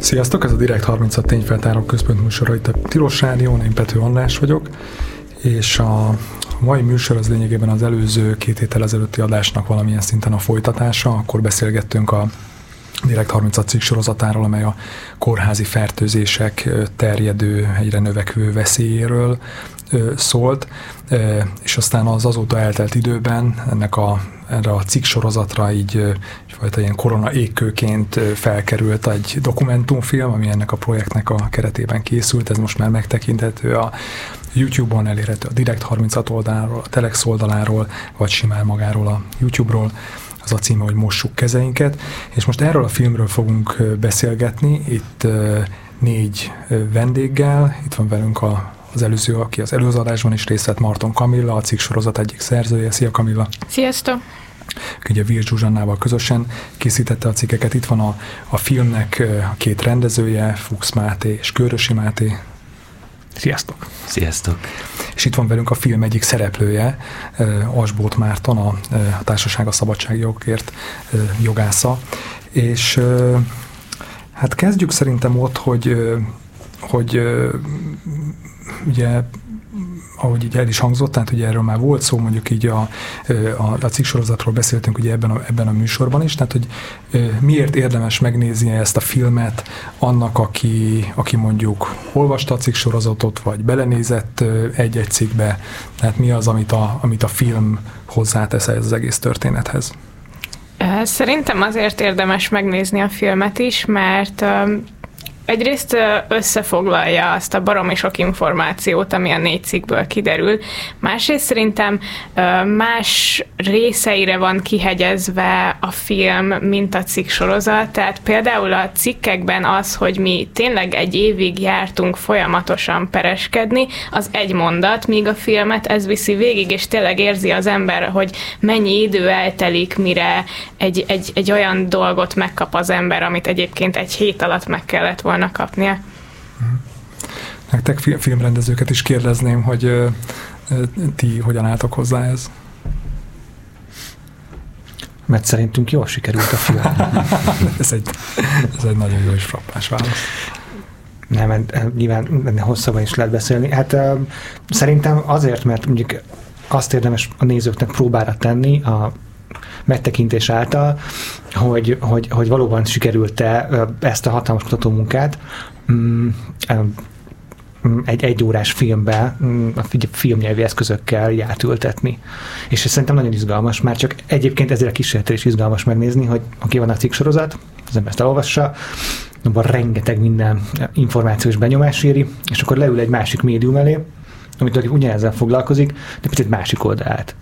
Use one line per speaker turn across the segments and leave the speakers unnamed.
Sziasztok, ez a Direkt 36 tényfeltáró központ műsora itt a Tilos Rádión, én Pető András vagyok, és a mai műsor az lényegében az előző két héttel ezelőtti adásnak valamilyen szinten a folytatása, akkor beszélgettünk a Direkt 36 cikk sorozatáról, amely a kórházi fertőzések terjedő, egyre növekvő veszélyéről szólt, és aztán az azóta eltelt időben ennek a, erre a cikk sorozatra így egyfajta ilyen korona égkőként felkerült egy dokumentumfilm, ami ennek a projektnek a keretében készült, ez most már megtekinthető a YouTube-on elérhető a Direkt 36 oldaláról, a Telex oldaláról, vagy simán magáról a YouTube-ról. Az a címe, hogy Mossuk kezeinket, és most erről a filmről fogunk beszélgetni, itt négy vendéggel, itt van velünk a az előző, aki az előző adásban is részt vett, Marton Kamilla, a cikk sorozat egyik szerzője. Szia Kamilla!
Sziasztok!
Ugye Vir Zsuzsannával közösen készítette a cikkeket. Itt van a, a filmnek a két rendezője, Fuchs Máté és Körösi Máté. Sziasztok!
Sziasztok!
És itt van velünk a film egyik szereplője, Asbót Márton, a, a Társaság a Szabadságjogért jogásza. És hát kezdjük szerintem ott, hogy hogy ugye ahogy így el is hangzott, tehát ugye erről már volt szó, mondjuk így a, a, a cikksorozatról beszéltünk ugye ebben a, ebben a műsorban is, tehát hogy miért érdemes megnézni ezt a filmet annak, aki, aki mondjuk olvasta a cikksorozatot, vagy belenézett egy-egy cikkbe, tehát mi az, amit a, amit a film hozzátesz ez az egész történethez?
Szerintem azért érdemes megnézni a filmet is, mert egyrészt összefoglalja azt a baromi sok információt, ami a négy cikkből kiderül. Másrészt szerintem más részeire van kihegyezve a film, mint a cikk sorozat. Tehát például a cikkekben az, hogy mi tényleg egy évig jártunk folyamatosan pereskedni, az egy mondat, míg a filmet ez viszi végig, és tényleg érzi az ember, hogy mennyi idő eltelik, mire egy, egy, egy olyan dolgot megkap az ember, amit egyébként egy hét alatt meg kellett volna volna kapnia.
Nektek filmrendezőket is kérdezném, hogy ti hogyan álltok hozzá ez?
Mert szerintünk jól sikerült a film.
ez, egy, ez egy nagyon jó és frappás válasz.
Nem, nyilván hosszabban is lehet beszélni. Hát szerintem azért, mert mondjuk azt érdemes a nézőknek próbára tenni a megtekintés által, hogy, hogy, hogy valóban sikerült-e ezt a hatalmas kutatómunkát mm, egy egyórás filmbe mm, a filmnyelvi eszközökkel átültetni. És ez szerintem nagyon izgalmas, már csak egyébként ezért a kísérletre is izgalmas megnézni, hogy aki van a cikk sorozat, az ember ezt elolvassa, abban rengeteg minden információs benyomás éri, és akkor leül egy másik médium elé, amit ugyanezzel foglalkozik, de picit másik oldalát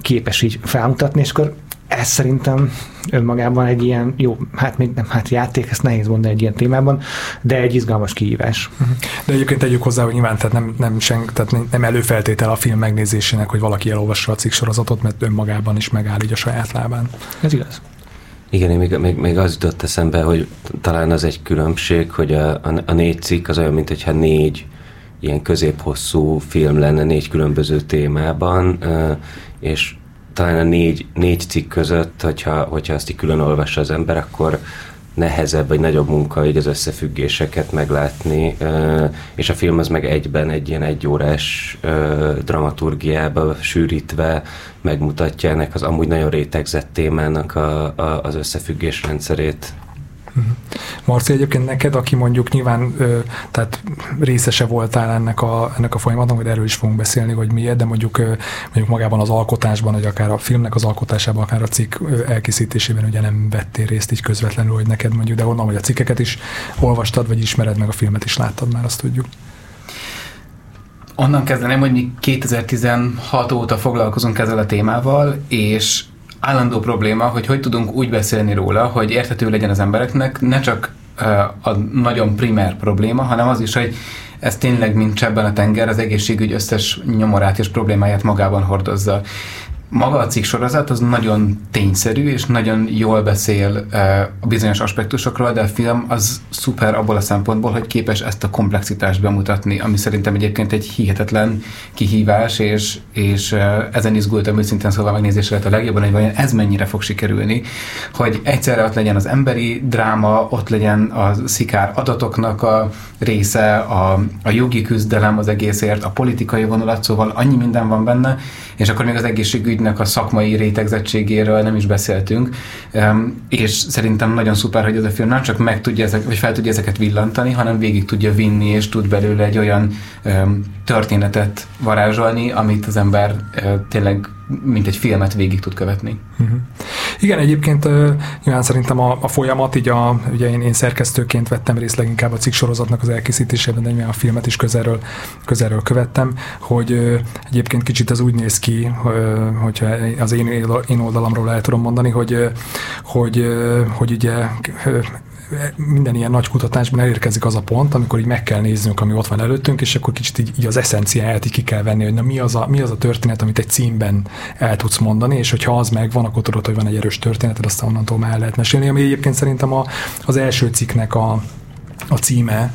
képes így felmutatni, és akkor ez szerintem önmagában egy ilyen, jó, hát még nem, hát játék, ezt nehéz mondani egy ilyen témában, de egy izgalmas kihívás.
Mhm. De egyébként tegyük hozzá, hogy nyilván tehát nem, nem, sen, tehát nem előfeltétel a film megnézésének, hogy valaki elolvassa a cikk sorozatot, mert önmagában is megáll így a saját lábán.
Ez igaz.
Igen, még, még, még az jutott eszembe, hogy talán az egy különbség, hogy a, a, a négy cikk az olyan, mint hogyha négy ilyen középhosszú film lenne négy különböző témában, és talán a négy, négy cikk között, hogyha, hogyha azt így külön olvassa az ember, akkor nehezebb vagy nagyobb munka így az összefüggéseket meglátni, és a film az meg egyben egy ilyen egyórás dramaturgiába sűrítve megmutatja ennek az amúgy nagyon rétegzett témának a, a, az összefüggés rendszerét.
Marci, egyébként neked, aki mondjuk nyilván ö, tehát részese voltál ennek a, ennek a folyamatnak, hogy erről is fogunk beszélni, hogy miért, de mondjuk, mondjuk magában az alkotásban, vagy akár a filmnek az alkotásában, akár a cikk elkészítésében ugye nem vettél részt így közvetlenül, hogy neked mondjuk, de onnan, hogy a cikkeket is olvastad, vagy ismered meg a filmet is láttad már, azt tudjuk.
Onnan kezdeném, hogy mi 2016 óta foglalkozunk ezzel a témával, és állandó probléma, hogy hogy tudunk úgy beszélni róla, hogy érthető legyen az embereknek, ne csak a nagyon primer probléma, hanem az is, hogy ez tényleg, mint csebben a tenger, az egészségügy összes nyomorát és problémáját magában hordozza. Maga a cikk sorozat az nagyon tényszerű, és nagyon jól beszél a bizonyos aspektusokról, de a film az szuper abból a szempontból, hogy képes ezt a komplexitást bemutatni, ami szerintem egyébként egy hihetetlen kihívás, és, és ezen izgultam őszintén szóval megnézésre lett a legjobban, hogy vajon ez mennyire fog sikerülni, hogy egyszerre ott legyen az emberi dráma, ott legyen a szikár adatoknak a része, a, a jogi küzdelem az egészért, a politikai vonulat, szóval annyi minden van benne, és akkor még az egészségügynek a szakmai rétegzettségéről nem is beszéltünk, és szerintem nagyon szuper, hogy ez a film nem csak meg tudja ezek, vagy fel tudja ezeket villantani, hanem végig tudja vinni, és tud belőle egy olyan történetet varázsolni, amit az ember tényleg mint egy filmet végig tud követni. Uh-huh.
Igen, egyébként uh, nyilván szerintem a, a folyamat, így a, ugye én, én szerkesztőként vettem részt leginkább a cikk az elkészítésében, de nyilván a filmet is közelről, közelről követtem, hogy egyébként kicsit az úgy néz ki, uh, hogyha az én, én oldalamról el tudom mondani, hogy, hogy, hogy ugye minden ilyen nagy kutatásban elérkezik az a pont, amikor így meg kell néznünk, ami ott van előttünk, és akkor kicsit így, így az eszenciáját így ki kell venni, hogy na mi az, a, mi az a történet, amit egy címben el tudsz mondani, és hogyha az megvan, akkor tudod, hogy van egy erős történeted, aztán onnantól már lehet mesélni, ami egyébként szerintem a, az első cikknek a, a címe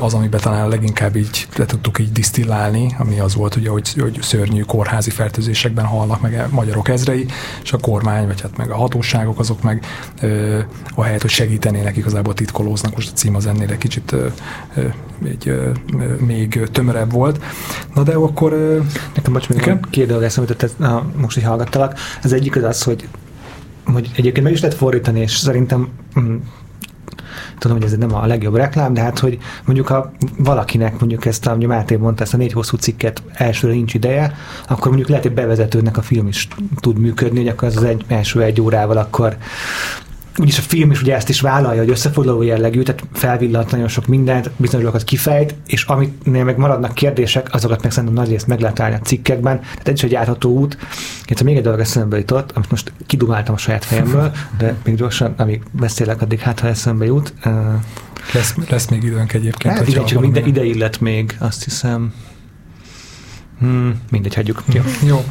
az, amiben talán leginkább így le tudtuk így disztillálni, ami az volt ugye, hogy, hogy szörnyű kórházi fertőzésekben halnak meg magyarok ezrei, és a kormány, vagy hát meg a hatóságok azok meg ö, ahelyett, hogy segítenének, igazából titkolóznak, most a cím az ennél egy kicsit ö, ö, egy, ö, még tömörebb volt. Na de akkor... Ö,
Nekem bocs, még két dolog eszembe most, hogy hallgattalak. Az egyik az az, hogy hogy egyébként meg is lehet fordítani, és szerintem mm, tudom, hogy ez nem a legjobb reklám, de hát, hogy mondjuk ha valakinek mondjuk ezt, a, Máté mondta, ezt a négy hosszú cikket elsőre nincs ideje, akkor mondjuk lehet, hogy bevezetőnek a film is tud működni, hogy akkor az, az egy, első egy órával akkor úgyis a film is ugye ezt is vállalja, hogy összefoglaló jellegű, tehát felvillant nagyon sok mindent, bizonyos kifejt, és amiknél meg maradnak kérdések, azokat meg szerintem nagy részt meg lehet állni a cikkekben. Tehát ez is egy járható út. Itt még egy dolog eszembe jutott, amit most kidumáltam a saját fejemből, de még gyorsan, amíg beszélek, addig hát, ha eszembe jut.
Lesz, lesz még időnk egyébként.
Hát igen, csak ide, ide illet még, azt hiszem. Hmm, mindegy, hagyjuk. Jó.
Jó.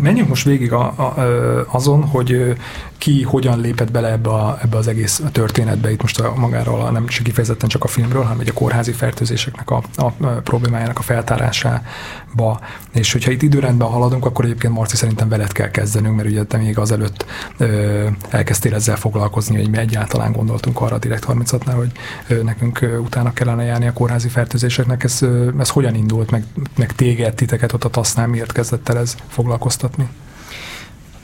Menjünk most végig a, a, azon, hogy ki hogyan lépett bele ebbe, a, ebbe az egész történetbe, itt most a, magáról, nem csak kifejezetten csak a filmről, hanem a kórházi fertőzéseknek a, a, a problémájának a feltárásába. És hogyha itt időrendben haladunk, akkor egyébként Marci szerintem veled kell kezdenünk, mert ugye te még azelőtt ö, elkezdtél ezzel foglalkozni, hogy mi egyáltalán gondoltunk arra a Direkt 36-nál, hogy ö, nekünk ö, utána kellene járni a kórházi fertőzéseknek. Ez, ö, ez hogyan indult, meg, meg téged, titeket ott a tasznál miért kezdett el ez foglalkoztatni?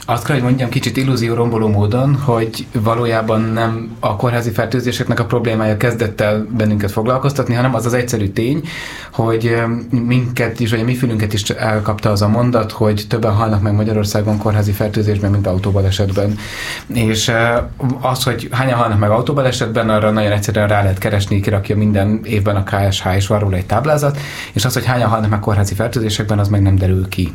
Azt kell, hogy mondjam kicsit illúzió romboló módon, hogy valójában nem a kórházi fertőzéseknek a problémája kezdett el bennünket foglalkoztatni, hanem az az egyszerű tény, hogy minket is, vagy a mi fülünket is elkapta az a mondat, hogy többen halnak meg Magyarországon kórházi fertőzésben, mint autóbalesetben. És az, hogy hányan halnak meg autóbalesetben, arra nagyon egyszerűen rá lehet keresni, kirakja minden évben a KSH, és van egy táblázat, és az, hogy hányan halnak meg kórházi fertőzésekben, az meg nem derül ki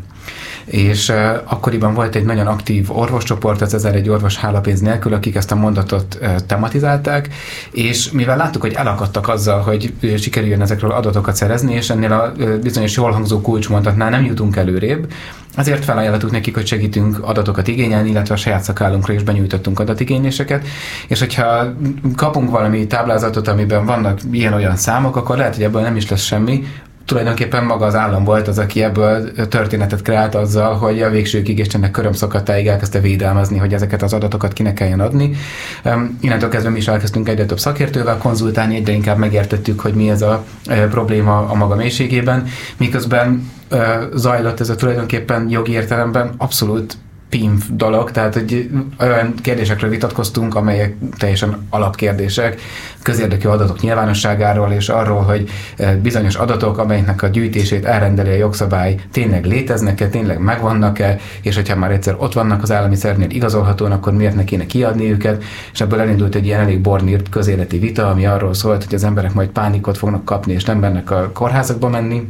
és uh, akkoriban volt egy nagyon aktív orvoscsoport, az ezer egy orvos hálapénz nélkül, akik ezt a mondatot uh, tematizálták, és mivel láttuk, hogy elakadtak azzal, hogy uh, sikerüljön ezekről adatokat szerezni, és ennél a uh, bizonyos jól hangzó kulcsmondatnál nem jutunk előrébb, ezért felajánlottuk nekik, hogy segítünk adatokat igényelni, illetve a saját szakállunkra is benyújtottunk adatigényléseket, és hogyha kapunk valami táblázatot, amiben vannak ilyen-olyan számok, akkor lehet, hogy ebből nem is lesz semmi, tulajdonképpen maga az állam volt az, aki ebből történetet kreált azzal, hogy a végsőkig és ennek körömszakadtáig elkezdte védelmezni, hogy ezeket az adatokat kinek kelljen adni. Innentől kezdve mi is elkezdtünk egyre több szakértővel konzultálni, egyre inkább megértettük, hogy mi ez a e, probléma a maga mélységében, miközben e, zajlott ez a tulajdonképpen jogi értelemben abszolút PIMF dolog, tehát hogy olyan kérdésekről vitatkoztunk, amelyek teljesen alapkérdések, közérdekű adatok nyilvánosságáról, és arról, hogy eh, bizonyos adatok, amelyeknek a gyűjtését elrendeli a jogszabály, tényleg léteznek-e, tényleg megvannak-e, és hogyha már egyszer ott vannak az állami szervnél igazolhatóan, akkor miért ne kéne kiadni őket, és ebből elindult egy ilyen elég bornírt közéleti vita, ami arról szólt, hogy az emberek majd pánikot fognak kapni, és nem mennek a kórházakba menni,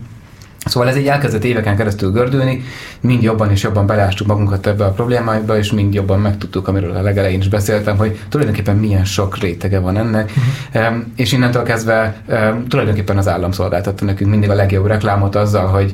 Szóval ez egy elkezdett éveken keresztül gördülni, mind jobban és jobban belástuk magunkat ebbe a problémába, és mind jobban megtudtuk, amiről a legelején is beszéltem, hogy tulajdonképpen milyen sok rétege van ennek, uh-huh. és innentől kezdve tulajdonképpen az állam szolgáltatta nekünk mindig a legjobb reklámot azzal, hogy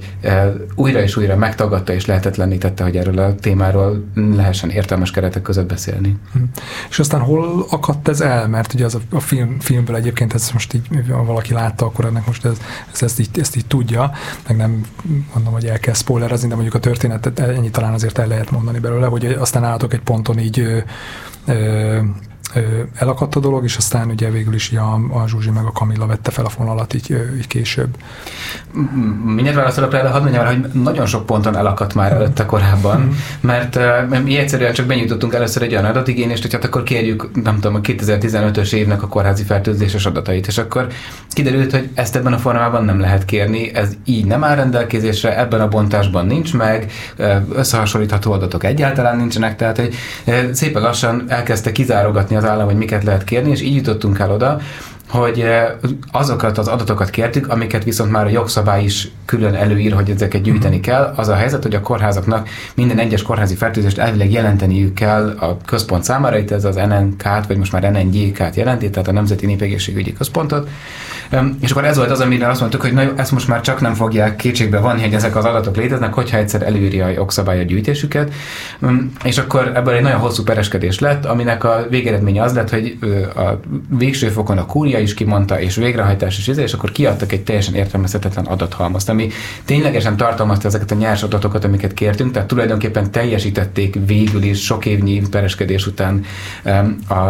újra és újra megtagadta és lehetetlenítette, hogy erről a témáról lehessen értelmes keretek között beszélni. Uh-huh.
És aztán hol akadt ez el? Mert ugye az a, a film, filmből egyébként ez most így, ha valaki látta, akkor ennek most ez, ez ezt, így, ezt így tudja, meg nem mondom, hogy el kell spoilerezni, de mondjuk a történetet ennyi talán azért el lehet mondani belőle, hogy aztán állatok egy ponton így ö, ö, elakadt a dolog, és aztán ugye végül is a, a Zsuzsi meg a Kamilla vette fel a fonalat így, így később.
Mindjárt válaszolok rá, de hadd mondjam hogy nagyon sok ponton elakadt már előtte korábban, mm. mert, mi egyszerűen csak benyújtottunk először egy olyan adatigényést, hogy hát akkor kérjük, nem tudom, a 2015-ös évnek a kórházi fertőzéses adatait, és akkor kiderült, hogy ezt ebben a formában nem lehet kérni, ez így nem áll rendelkezésre, ebben a bontásban nincs meg, összehasonlítható adatok egyáltalán nincsenek, tehát hogy szépen lassan elkezdte kizárogatni az állam, hogy miket lehet kérni, és így jutottunk el oda, hogy eh, azokat az adatokat kértük, amiket viszont már a jogszabály is külön előír, hogy ezeket gyűjteni kell. Az a helyzet, hogy a kórházaknak minden egyes kórházi fertőzést elvileg jelenteniük kell a központ számára, itt ez az NNK-t, vagy most már NNG-t jelenti, tehát a Nemzeti Népegészségügyi Központot. És akkor ez volt az, amire azt mondtuk, hogy na, ezt most már csak nem fogják kétségbe vanni, hogy ezek az adatok léteznek, hogyha egyszer előírja a jogszabály a gyűjtésüket. És akkor ebből egy nagyon hosszú pereskedés lett, aminek a végeredménye az lett, hogy a végső fokon a kúria is kimondta, és végrehajtás is, és akkor kiadtak egy teljesen értelmezhetetlen adathalmazt, ami ténylegesen tartalmazta ezeket a nyers adatokat, amiket kértünk, tehát tulajdonképpen teljesítették végül is sok évnyi pereskedés után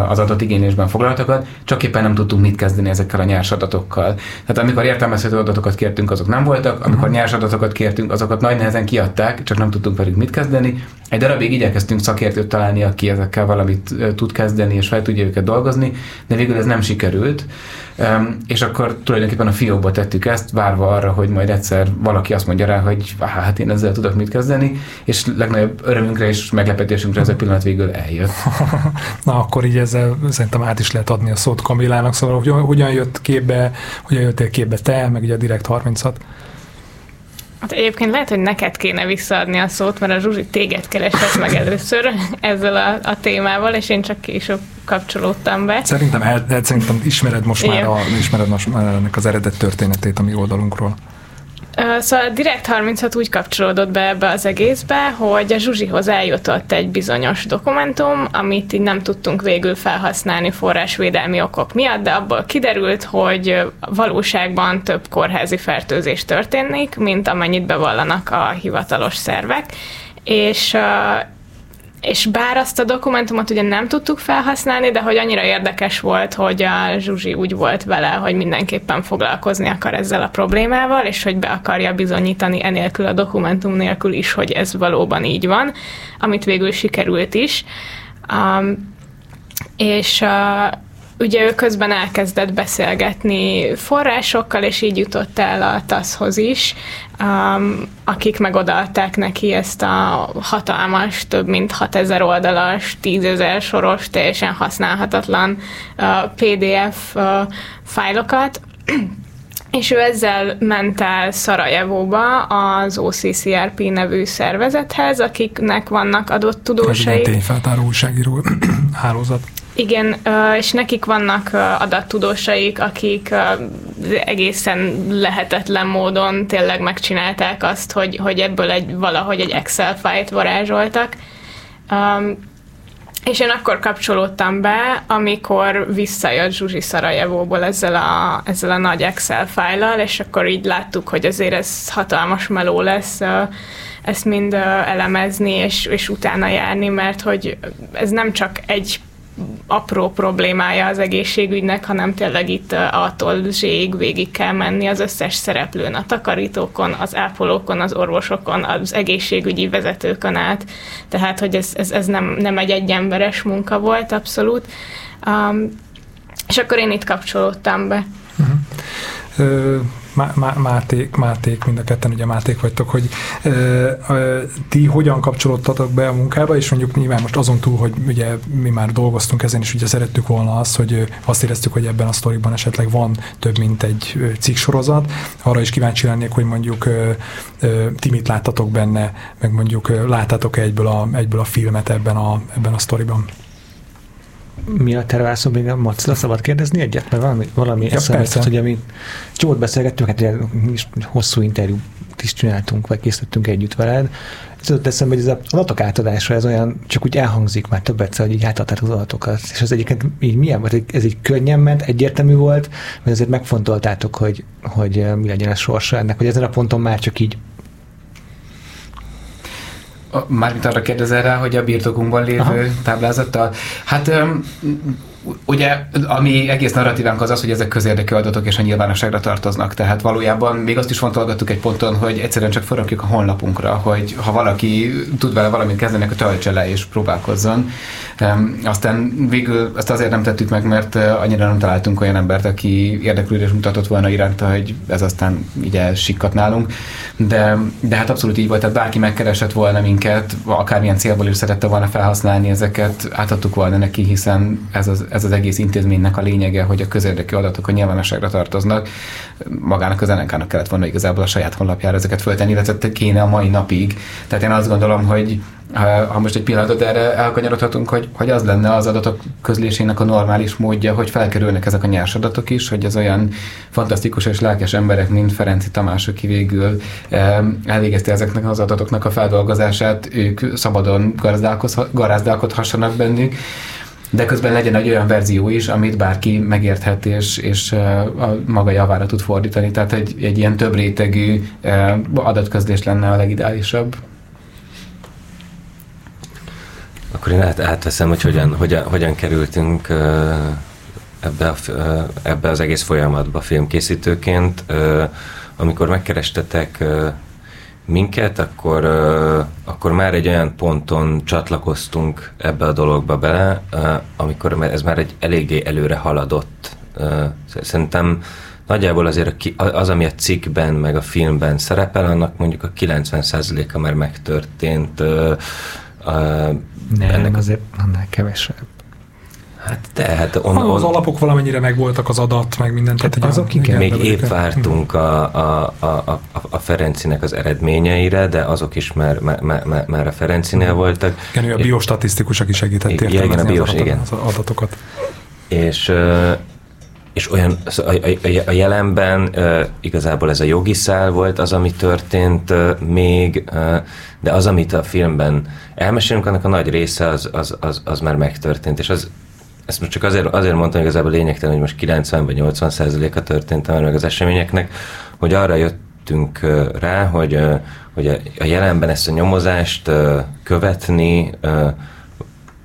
az adatigénylésben foglaltakat, csak éppen nem tudtunk mit kezdeni ezekkel a nyers adatokkal adatokkal. Tehát amikor értelmezhető adatokat kértünk, azok nem voltak, amikor nyers adatokat kértünk, azokat nagy nehezen kiadták, csak nem tudtunk velük mit kezdeni. Egy darabig igyekeztünk szakértőt találni, aki ezekkel valamit tud kezdeni, és fel tudja őket dolgozni, de végül ez nem sikerült. És akkor tulajdonképpen a fiókba tettük ezt, várva arra, hogy majd egyszer valaki azt mondja rá, hogy hát én ezzel tudok mit kezdeni, és legnagyobb örömünkre és meglepetésünkre ez a pillanat végül eljött.
Na akkor így ezzel szerintem át is lehet adni a szót Kamilának, szóval hogy hogyan jött képbe, hogyan jöttél képbe te, meg ugye a Direkt 30-at?
Hát egyébként lehet, hogy neked kéne visszaadni a szót, mert a Zsuzsi téged keresett meg először ezzel a, a témával, és én csak később kapcsolódtam be.
Szerintem, el, szerintem ismered most már, a, ismered most már ennek az eredet történetét a mi oldalunkról.
Szóval a Direkt 36 úgy kapcsolódott be ebbe az egészbe, hogy a Zsuzsihoz eljutott egy bizonyos dokumentum, amit így nem tudtunk végül felhasználni forrásvédelmi okok miatt, de abból kiderült, hogy valóságban több kórházi fertőzés történik, mint amennyit bevallanak a hivatalos szervek, és és bár azt a dokumentumot ugye nem tudtuk felhasználni, de hogy annyira érdekes volt, hogy a Zsuzsi úgy volt vele, hogy mindenképpen foglalkozni akar ezzel a problémával, és hogy be akarja bizonyítani enélkül a dokumentum nélkül is, hogy ez valóban így van, amit végül sikerült is. Um, és uh, ugye ő közben elkezdett beszélgetni forrásokkal, és így jutott el a TASZ-hoz is, um, akik megodalták neki ezt a hatalmas, több mint 6000 oldalas, 10.000 soros, teljesen használhatatlan uh, PDF uh, fájlokat, és ő ezzel ment el Szarajevóba az OCCRP nevű szervezethez, akiknek vannak adott tudósai.
Ez egy tényfeltáró újságíró hálózat.
Igen, és nekik vannak adattudósaik, akik egészen lehetetlen módon tényleg megcsinálták azt, hogy, hogy ebből egy, valahogy egy Excel fájt varázsoltak. És én akkor kapcsolódtam be, amikor visszajött Zsuzsi Szarajevóból ezzel a, ezzel a nagy Excel fájlal, és akkor így láttuk, hogy azért ez hatalmas meló lesz ezt mind elemezni, és, és utána járni, mert hogy ez nem csak egy apró problémája az egészségügynek, hanem tényleg itt attól zség végig kell menni az összes szereplőn, a takarítókon, az ápolókon, az orvosokon, az egészségügyi vezetőkön át. Tehát, hogy ez, ez, ez nem, nem egy egyemberes munka volt abszolút. Um, és akkor én itt kapcsolódtam be. Uh-huh.
Ö, Má, Má, Máték, Máték, mind a ketten ugye Máték vagytok, hogy ö, ö, ti hogyan kapcsolódtatok be a munkába, és mondjuk nyilván most azon túl, hogy ugye mi már dolgoztunk ezen, és ugye szerettük volna azt, hogy azt éreztük, hogy ebben a sztoriban esetleg van több, mint egy cikksorozat. Arra is kíváncsi lennék, hogy mondjuk ö, ö, ti mit láttatok benne, meg mondjuk láttátok -e egyből a, egyből a filmet ebben a, ebben a sztoriban
mi a tervászom, még a Macla szabad kérdezni egyet? Mert valami, valami ja, eszembe hogy mi csomót beszélgettünk, hát ugye is hosszú interjút is csináltunk, vagy készítettünk együtt veled. Ez jutott eszembe, hogy ez az adatok átadása, ez olyan, csak úgy elhangzik már több egyszer, hogy így átadták az adatokat. És az egyiket így milyen volt? Ez így könnyen ment, egyértelmű volt, vagy azért megfontoltátok, hogy, hogy mi legyen a sorsa ennek, hogy ezen a ponton már csak így
Mármint arra kérdezel rá, hogy a birtokunkban lévő Aha. táblázattal. Hát ugye, ami egész narratívánk az az, hogy ezek közérdekű adatok és a nyilvánosságra tartoznak. Tehát valójában még azt is fontolgattuk egy ponton, hogy egyszerűen csak forrakjuk a honlapunkra, hogy ha valaki tud vele valamit kezdeni, akkor töltse le és próbálkozzon. Aztán végül ezt azért nem tettük meg, mert annyira nem találtunk olyan embert, aki érdeklődés mutatott volna iránta, hogy ez aztán így sikkat nálunk. De, de hát abszolút így volt, tehát bárki megkeresett volna minket, akármilyen célból is szerette volna felhasználni ezeket, átadtuk volna neki, hiszen ez az, az egész intézménynek a lényege, hogy a közérdekű adatok a nyilvánosságra tartoznak. Magának az NNK-nak kellett volna igazából a saját honlapjára ezeket föltenni, illetve kéne a mai napig. Tehát én azt gondolom, hogy ha most egy pillanatot erre elkanyarodhatunk, hogy, hogy az lenne az adatok közlésének a normális módja, hogy felkerülnek ezek a nyers adatok is, hogy az olyan fantasztikus és lelkes emberek, mint Ferenci Tamás, aki végül elvégezte ezeknek az adatoknak a feldolgozását, ők szabadon garázdálkodhassanak bennük, de közben legyen egy olyan verzió is, amit bárki megérthet és, és a maga javára tud fordítani. Tehát egy, egy ilyen több rétegű adatközlés lenne a legideálisabb.
Akkor én át, átveszem, hogy hogyan, hogyan, hogyan kerültünk ebbe, a, ebbe az egész folyamatba filmkészítőként. Amikor megkerestetek minket, akkor, akkor már egy olyan ponton csatlakoztunk ebbe a dologba bele, amikor ez már egy eléggé előre haladott. Szerintem nagyjából azért az, ami a cikkben, meg a filmben szerepel, annak mondjuk a 90%-a már megtörtént.
Nem, ennek azért annál kevesebb.
Hát de, hát
on, on, az alapok valamennyire megvoltak, az adat, meg mindent.
Hát
tehát
azok igen, még épp vártunk a, a, a, a, a Ferencinek az eredményeire, de azok is már, már, már, már a Ferencinél voltak.
Igen, a biostatisztikus, aki segített értelmezni
igen, a bios, az, igen.
az adatokat.
És és olyan, a, a, a jelenben igazából ez a jogi szál volt az, ami történt még, de az, amit a filmben elmesélünk, annak a nagy része az, az, az, az már megtörtént, és az, ezt most csak azért, azért mondtam, hogy igazából lényegtelen, hogy most 90 vagy 80 százaléka történt már meg az eseményeknek, hogy arra jöttünk rá, hogy, hogy a jelenben ezt a nyomozást követni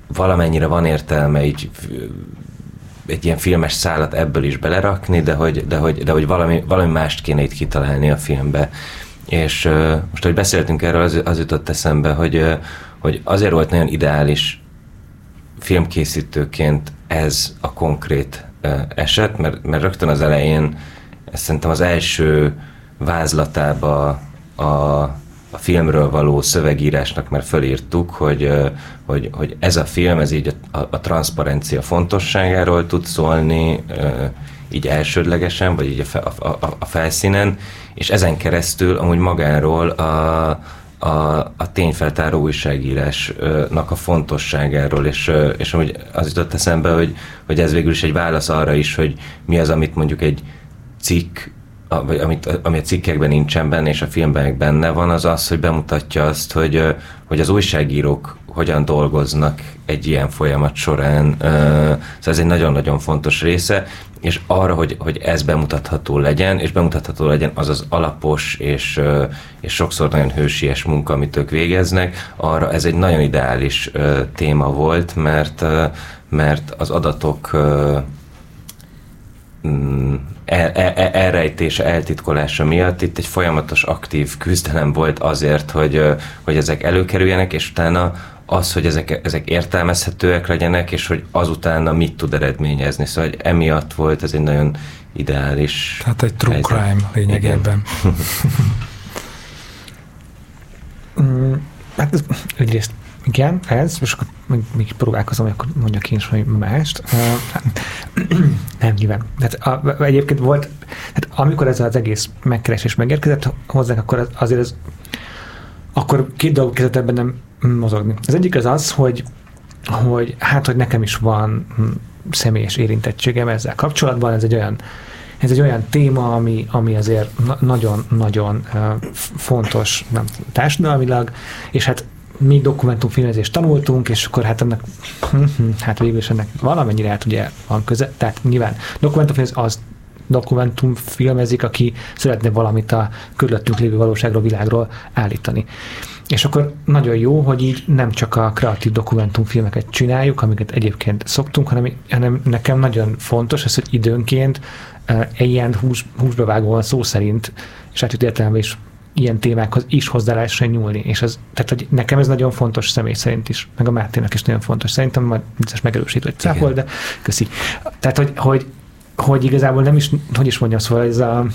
valamennyire van értelme így egy ilyen filmes szállat ebből is belerakni, de hogy, de hogy, de hogy valami, valami mást kéne itt kitalálni a filmbe. És uh, most, hogy beszéltünk erről, az, az jutott eszembe, hogy, uh, hogy azért volt nagyon ideális filmkészítőként ez a konkrét eset, mert, mert rögtön az elején, ezt szerintem az első vázlatába a a filmről való szövegírásnak már fölírtuk, hogy, hogy, hogy ez a film, ez így a, a, a transzparencia fontosságáról tud szólni, így elsődlegesen, vagy így a, a, a, a felszínen, és ezen keresztül amúgy magáról a, a, a tényfeltáró újságírásnak a fontosságáról, és, és amúgy az jutott eszembe, hogy, hogy ez végül is egy válasz arra is, hogy mi az, amit mondjuk egy cikk vagy amit, ami a cikkekben nincsen benne, és a filmben benne van, az az, hogy bemutatja azt, hogy, hogy az újságírók hogyan dolgoznak egy ilyen folyamat során. Szóval ez egy nagyon-nagyon fontos része, és arra, hogy, hogy ez bemutatható legyen, és bemutatható legyen az az alapos és, és sokszor nagyon hősies munka, amit ők végeznek, arra ez egy nagyon ideális téma volt, mert, mert az adatok mm, el, el, e, elrejtése, eltitkolása miatt itt egy folyamatos aktív küzdelem volt azért, hogy, hogy ezek előkerüljenek, és utána az, hogy ezek, ezek értelmezhetőek legyenek, és hogy azutána mit tud eredményezni. Szóval hogy emiatt volt ez egy nagyon ideális.
Tehát egy true
helyzet.
crime lényegében.
Mm, hát ez, egyrészt igen, ez, és akkor még, még próbálkozom, hogy akkor mondjak én is valami mást. Hát, nem, nyilván. Hát, a, egyébként volt, hát amikor ez az egész megkeresés megérkezett hozzánk, akkor az, azért ez, akkor két dolog kezdett ebben nem mozogni. Az egyik az az, hogy, hogy hát, hogy nekem is van hm, személyes érintettségem ezzel kapcsolatban, ez egy olyan ez egy olyan téma, ami, ami azért na- nagyon-nagyon fontos nem, társadalmilag, és hát mi dokumentumfilmezést tanultunk, és akkor hát ennek, hát végül is ennek valamennyire hát ugye van köze, tehát nyilván dokumentumfilmezés az dokumentumfilmezik, aki szeretne valamit a körülöttünk lévő valóságról, világról állítani. És akkor nagyon jó, hogy így nem csak a kreatív dokumentumfilmeket csináljuk, amiket egyébként szoktunk, hanem, hanem nekem nagyon fontos ez, hogy időnként uh, ilyen hús, húsbevágóan szó szerint, és hát értelemben is ilyen témákhoz is hozzá lehessen nyúlni. És ez, tehát, hogy nekem ez nagyon fontos személy szerint is, meg a Márténak is nagyon fontos. Szerintem majd biztos megerősít, hogy cáfol, de köszi. Tehát, hogy, hogy, hogy igazából nem is, hogy is mondjam, szóval ez a,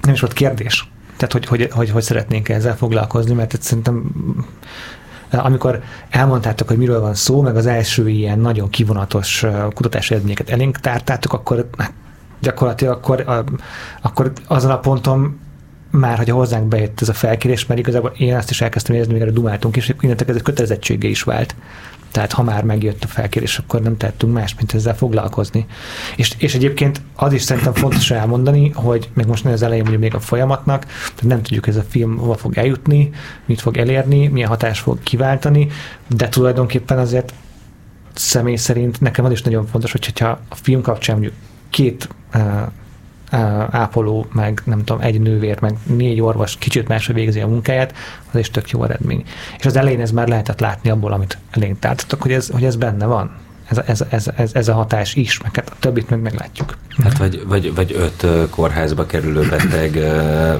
nem is volt kérdés. Tehát, hogy, hogy, hogy, hogy szeretnénk ezzel foglalkozni, mert szerintem amikor elmondtátok, hogy miről van szó, meg az első ilyen nagyon kivonatos kutatási eredményeket elénk tártátok, akkor hát gyakorlatilag akkor, akkor azon a ponton már, hogy hozzánk bejött ez a felkérés, mert igazából én azt is elkezdtem érezni, erre dumáltunk, és innentől ez egy kötelezettsége is vált. Tehát ha már megjött a felkérés, akkor nem tettünk más, mint ezzel foglalkozni. És, és egyébként az is szerintem fontos elmondani, hogy még most az elején mondjuk még a folyamatnak, tehát nem tudjuk, ez a film hova fog eljutni, mit fog elérni, milyen hatás fog kiváltani, de tulajdonképpen azért személy szerint nekem az is nagyon fontos, hogyha a film kapcsán mondjuk két uh, ápoló, meg nem tudom, egy nővér, meg négy orvos kicsit máshogy végzi a munkáját, az is tök jó eredmény. És az elején ez már lehetett látni abból, amit elénk tártatok, hogy ez, hogy ez benne van. Ez, ez, ez, ez, ez a hatás is, meg hát a többit meg meglátjuk.
Hát vagy, vagy, vagy öt kórházba kerülő beteg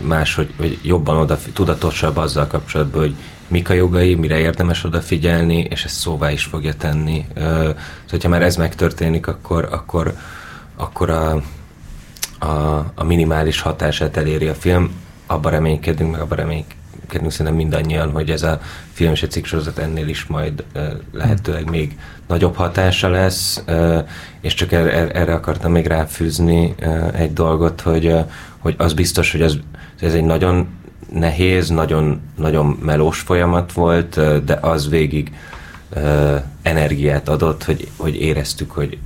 máshogy, vagy jobban oda, tudatosabb azzal kapcsolatban, hogy mik a jogai, mire érdemes odafigyelni, és ezt szóvá is fogja tenni. Szóval, hogyha már ez megtörténik, akkor, akkor, akkor a, a, a minimális hatását eléri a film, abban reménykedünk, meg abban reménykedünk szerintem mindannyian, hogy ez a film és a cikksorozat ennél is majd lehetőleg még nagyobb hatása lesz, és csak erre, erre akartam még ráfűzni egy dolgot, hogy, hogy az biztos, hogy az, ez egy nagyon nehéz, nagyon, nagyon melós folyamat volt, de az végig energiát adott, hogy, hogy éreztük, hogy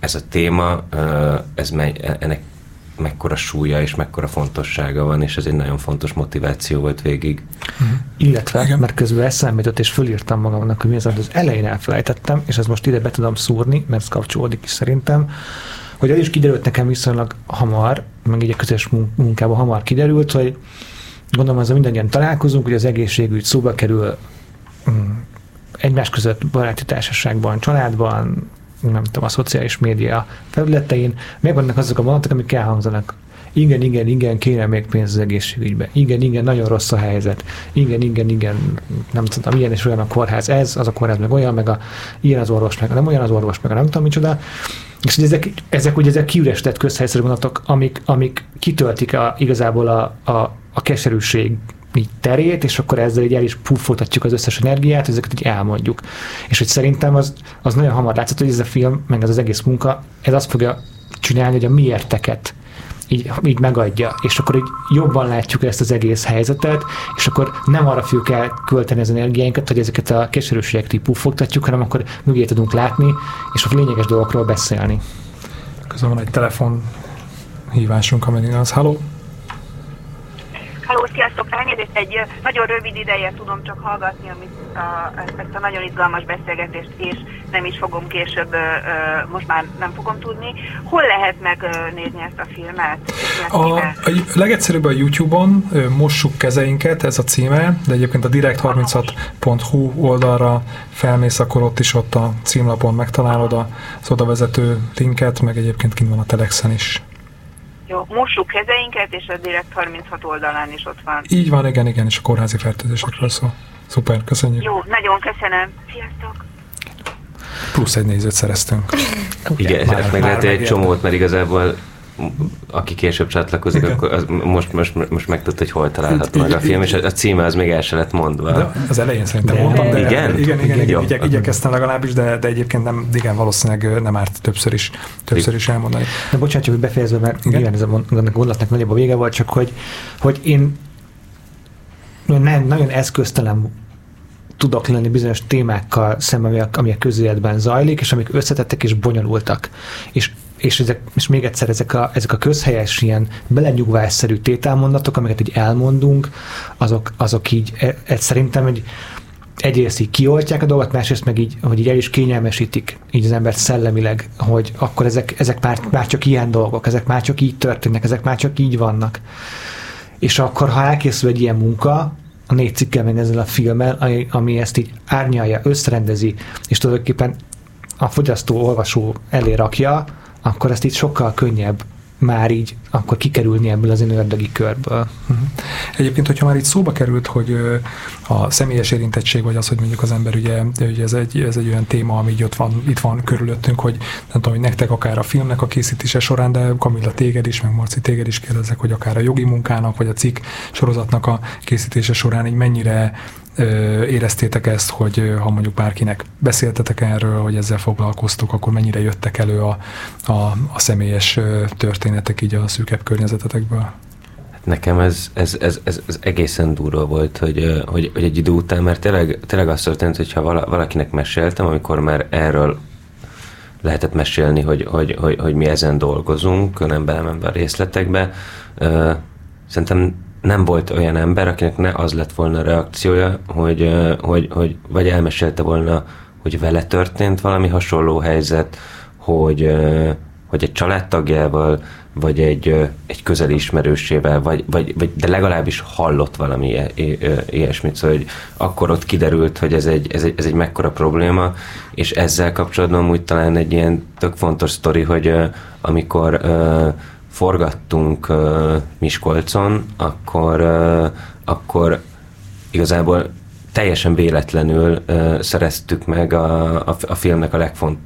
ez a téma, ez megy, ennek mekkora súlya és mekkora fontossága van, és ez egy nagyon fontos motiváció volt végig.
Uh-huh. Illetve, Igen. mert közben eszembe jutott, és fölírtam magamnak, hogy mi az, az elején elfelejtettem, és ez most ide be tudom szúrni, mert ez kapcsolódik is szerintem, hogy az is kiderült nekem viszonylag hamar, meg így a közös munkában hamar kiderült, hogy gondolom azzal mindannyian találkozunk, hogy az egészségügy szóba kerül um, egymás között baráti társaságban, családban, nem tudom, a szociális média felületein, megvannak azok a mondatok, amik elhangzanak. Igen, igen, igen, kéne még pénz az egészségügybe. Igen, igen, nagyon rossz a helyzet. Igen, igen, igen, nem tudom, ilyen és olyan a kórház ez, az a kórház meg olyan, meg a, ilyen az orvos, meg nem olyan az orvos, meg a nem tudom micsoda. És hogy ezek, ezek ugye ezek kiürestett közhelyszerű mondatok, amik, amik kitöltik a, igazából a, a, a keserűség így terét, és akkor ezzel így el is puffoltatjuk az összes energiát, ezeket így elmondjuk. És hogy szerintem az, az nagyon hamar látszott, hogy ez a film, meg ez az egész munka, ez azt fogja csinálni, hogy a miérteket így, így megadja, és akkor így jobban látjuk ezt az egész helyzetet, és akkor nem arra fogjuk el költeni az energiáinkat, hogy ezeket a keserűségeket így puffogtatjuk, hanem akkor mögé tudunk látni, és a lényeges dolgokról beszélni.
Közben van egy telefon hívásunk, amelyik az, halló?
Halló, sziasztok! Elnézést, egy nagyon rövid ideje tudom csak hallgatni amit a, ezt a nagyon izgalmas beszélgetést, és nem is fogom később, most már nem fogom tudni. Hol lehet megnézni ezt a filmet?
A, a legegyszerűbb a YouTube-on, Mossuk kezeinket, ez a címe, de egyébként a direkt36.hu oldalra felmész, akkor ott is ott a címlapon megtalálod az oda vezető linket, meg egyébként kint van a Telexen is.
Jó, mossuk kezeinket, és a Direkt 36 oldalán is ott van.
Így van, igen, igen, és a kórházi fertőzésekről okay. szól. Szuper, köszönjük.
Jó, nagyon köszönöm. Sziasztok!
Plusz egy nézőt szereztünk.
Igen, már, meg lehet egy csomót, mert igazából aki később csatlakozik, Igen. akkor az most, most, most megtudta, hogy hol található meg a film, és a címe az még el se lett mondva.
De az elején szerintem de, mondtam, de igen? Igen, igen, igen, igen igyek, igyekeztem legalábbis, de, de egyébként nem, igen, valószínűleg nem árt többször is, többször is elmondani.
De bocsánat, csak befejezve, mert igen? nyilván ez a gondolatnak nagyobb a vége volt, csak hogy, hogy én nem, nagyon eszköztelen tudok lenni bizonyos témákkal szemben, ami a, ami a közéletben zajlik, és amik összetettek és bonyolultak. És és, ezek, és még egyszer ezek a, ezek a közhelyes ilyen belenyugvásszerű tételmondatok, amiket így elmondunk, azok, azok így e, e, szerintem egy, egyrészt így kioltják a dolgot, másrészt meg így, hogy így el is kényelmesítik így az embert szellemileg, hogy akkor ezek, ezek már, már csak ilyen dolgok, ezek már csak így történnek, ezek már csak így vannak. És akkor, ha elkészül egy ilyen munka, a négy cikkel meg ezzel a filmmel, ami, ami ezt így árnyalja, összrendezi, és tulajdonképpen a fogyasztó, olvasó elé rakja, akkor ezt így sokkal könnyebb már így akkor kikerülni ebből az én ördögi körből.
Uh-huh. Egyébként, hogyha már itt szóba került, hogy a személyes érintettség, vagy az, hogy mondjuk az ember ugye, ugye ez, egy, ez egy olyan téma, ami ott van, itt van körülöttünk, hogy nem tudom, hogy nektek akár a filmnek a készítése során, de Kamilla téged is, meg Marci téged is kérdezek, hogy akár a jogi munkának, vagy a cikk sorozatnak a készítése során így mennyire éreztétek ezt, hogy ha mondjuk bárkinek beszéltetek erről, hogy ezzel foglalkoztok, akkor mennyire jöttek elő a, a, a személyes történetek így a szűkebb környezetetekből?
Hát nekem ez, ez, ez, ez, ez egészen durva volt, hogy, hogy, hogy egy idő után, mert tényleg, tényleg azt történt, hogyha valakinek meséltem, amikor már erről lehetett mesélni, hogy, hogy, hogy, hogy mi ezen dolgozunk, nem belemenve a részletekbe, szerintem nem volt olyan ember, akinek ne az lett volna a reakciója, hogy, hogy, hogy vagy elmesélte volna, hogy vele történt valami hasonló helyzet, hogy, hogy egy családtagjával, vagy egy, egy közeli ismerősével, vagy, vagy, vagy, de legalábbis hallott valami ilyesmit, szóval hogy akkor ott kiderült, hogy ez egy, ez egy, ez egy mekkora probléma, és ezzel kapcsolatban úgy talán egy ilyen tök fontos sztori, hogy amikor forgattunk uh, Miskolcon, akkor, uh, akkor igazából teljesen véletlenül uh, szereztük meg a, a, a filmnek a legfont,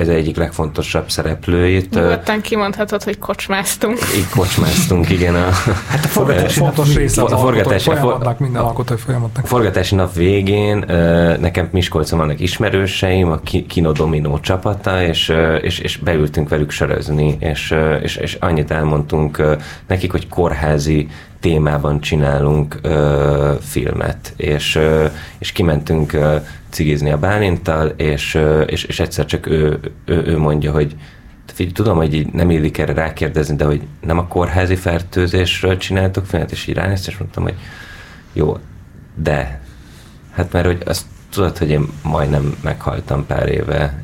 az egyik legfontosabb szereplőjét.
Nyugodtan kimondhatod, hogy kocsmáztunk.
Így kocsmáztunk, igen. A,
hát a forgatási fontos része a, a forgatási,
folyamatnak, minden alkotói folyamatnak. A forgatási nap végén uh, nekem Miskolcon vannak ismerőseim, a Kino Domino csapata, és, uh, és, és beültünk velük sörözni, és, uh, és, és annyit elmondtunk uh, nekik, hogy kórházi témában csinálunk ö, filmet, és, ö, és kimentünk ö, cigizni a Bálintal, és, ö, és, és egyszer csak ő, ő, ő mondja, hogy figyelj, tudom, hogy így nem illik erre rákérdezni, de hogy nem a kórházi fertőzésről csináltok filmet, és így ránézt, és mondtam, hogy jó, de hát mert hogy azt tudod, hogy én majdnem meghaltam pár éve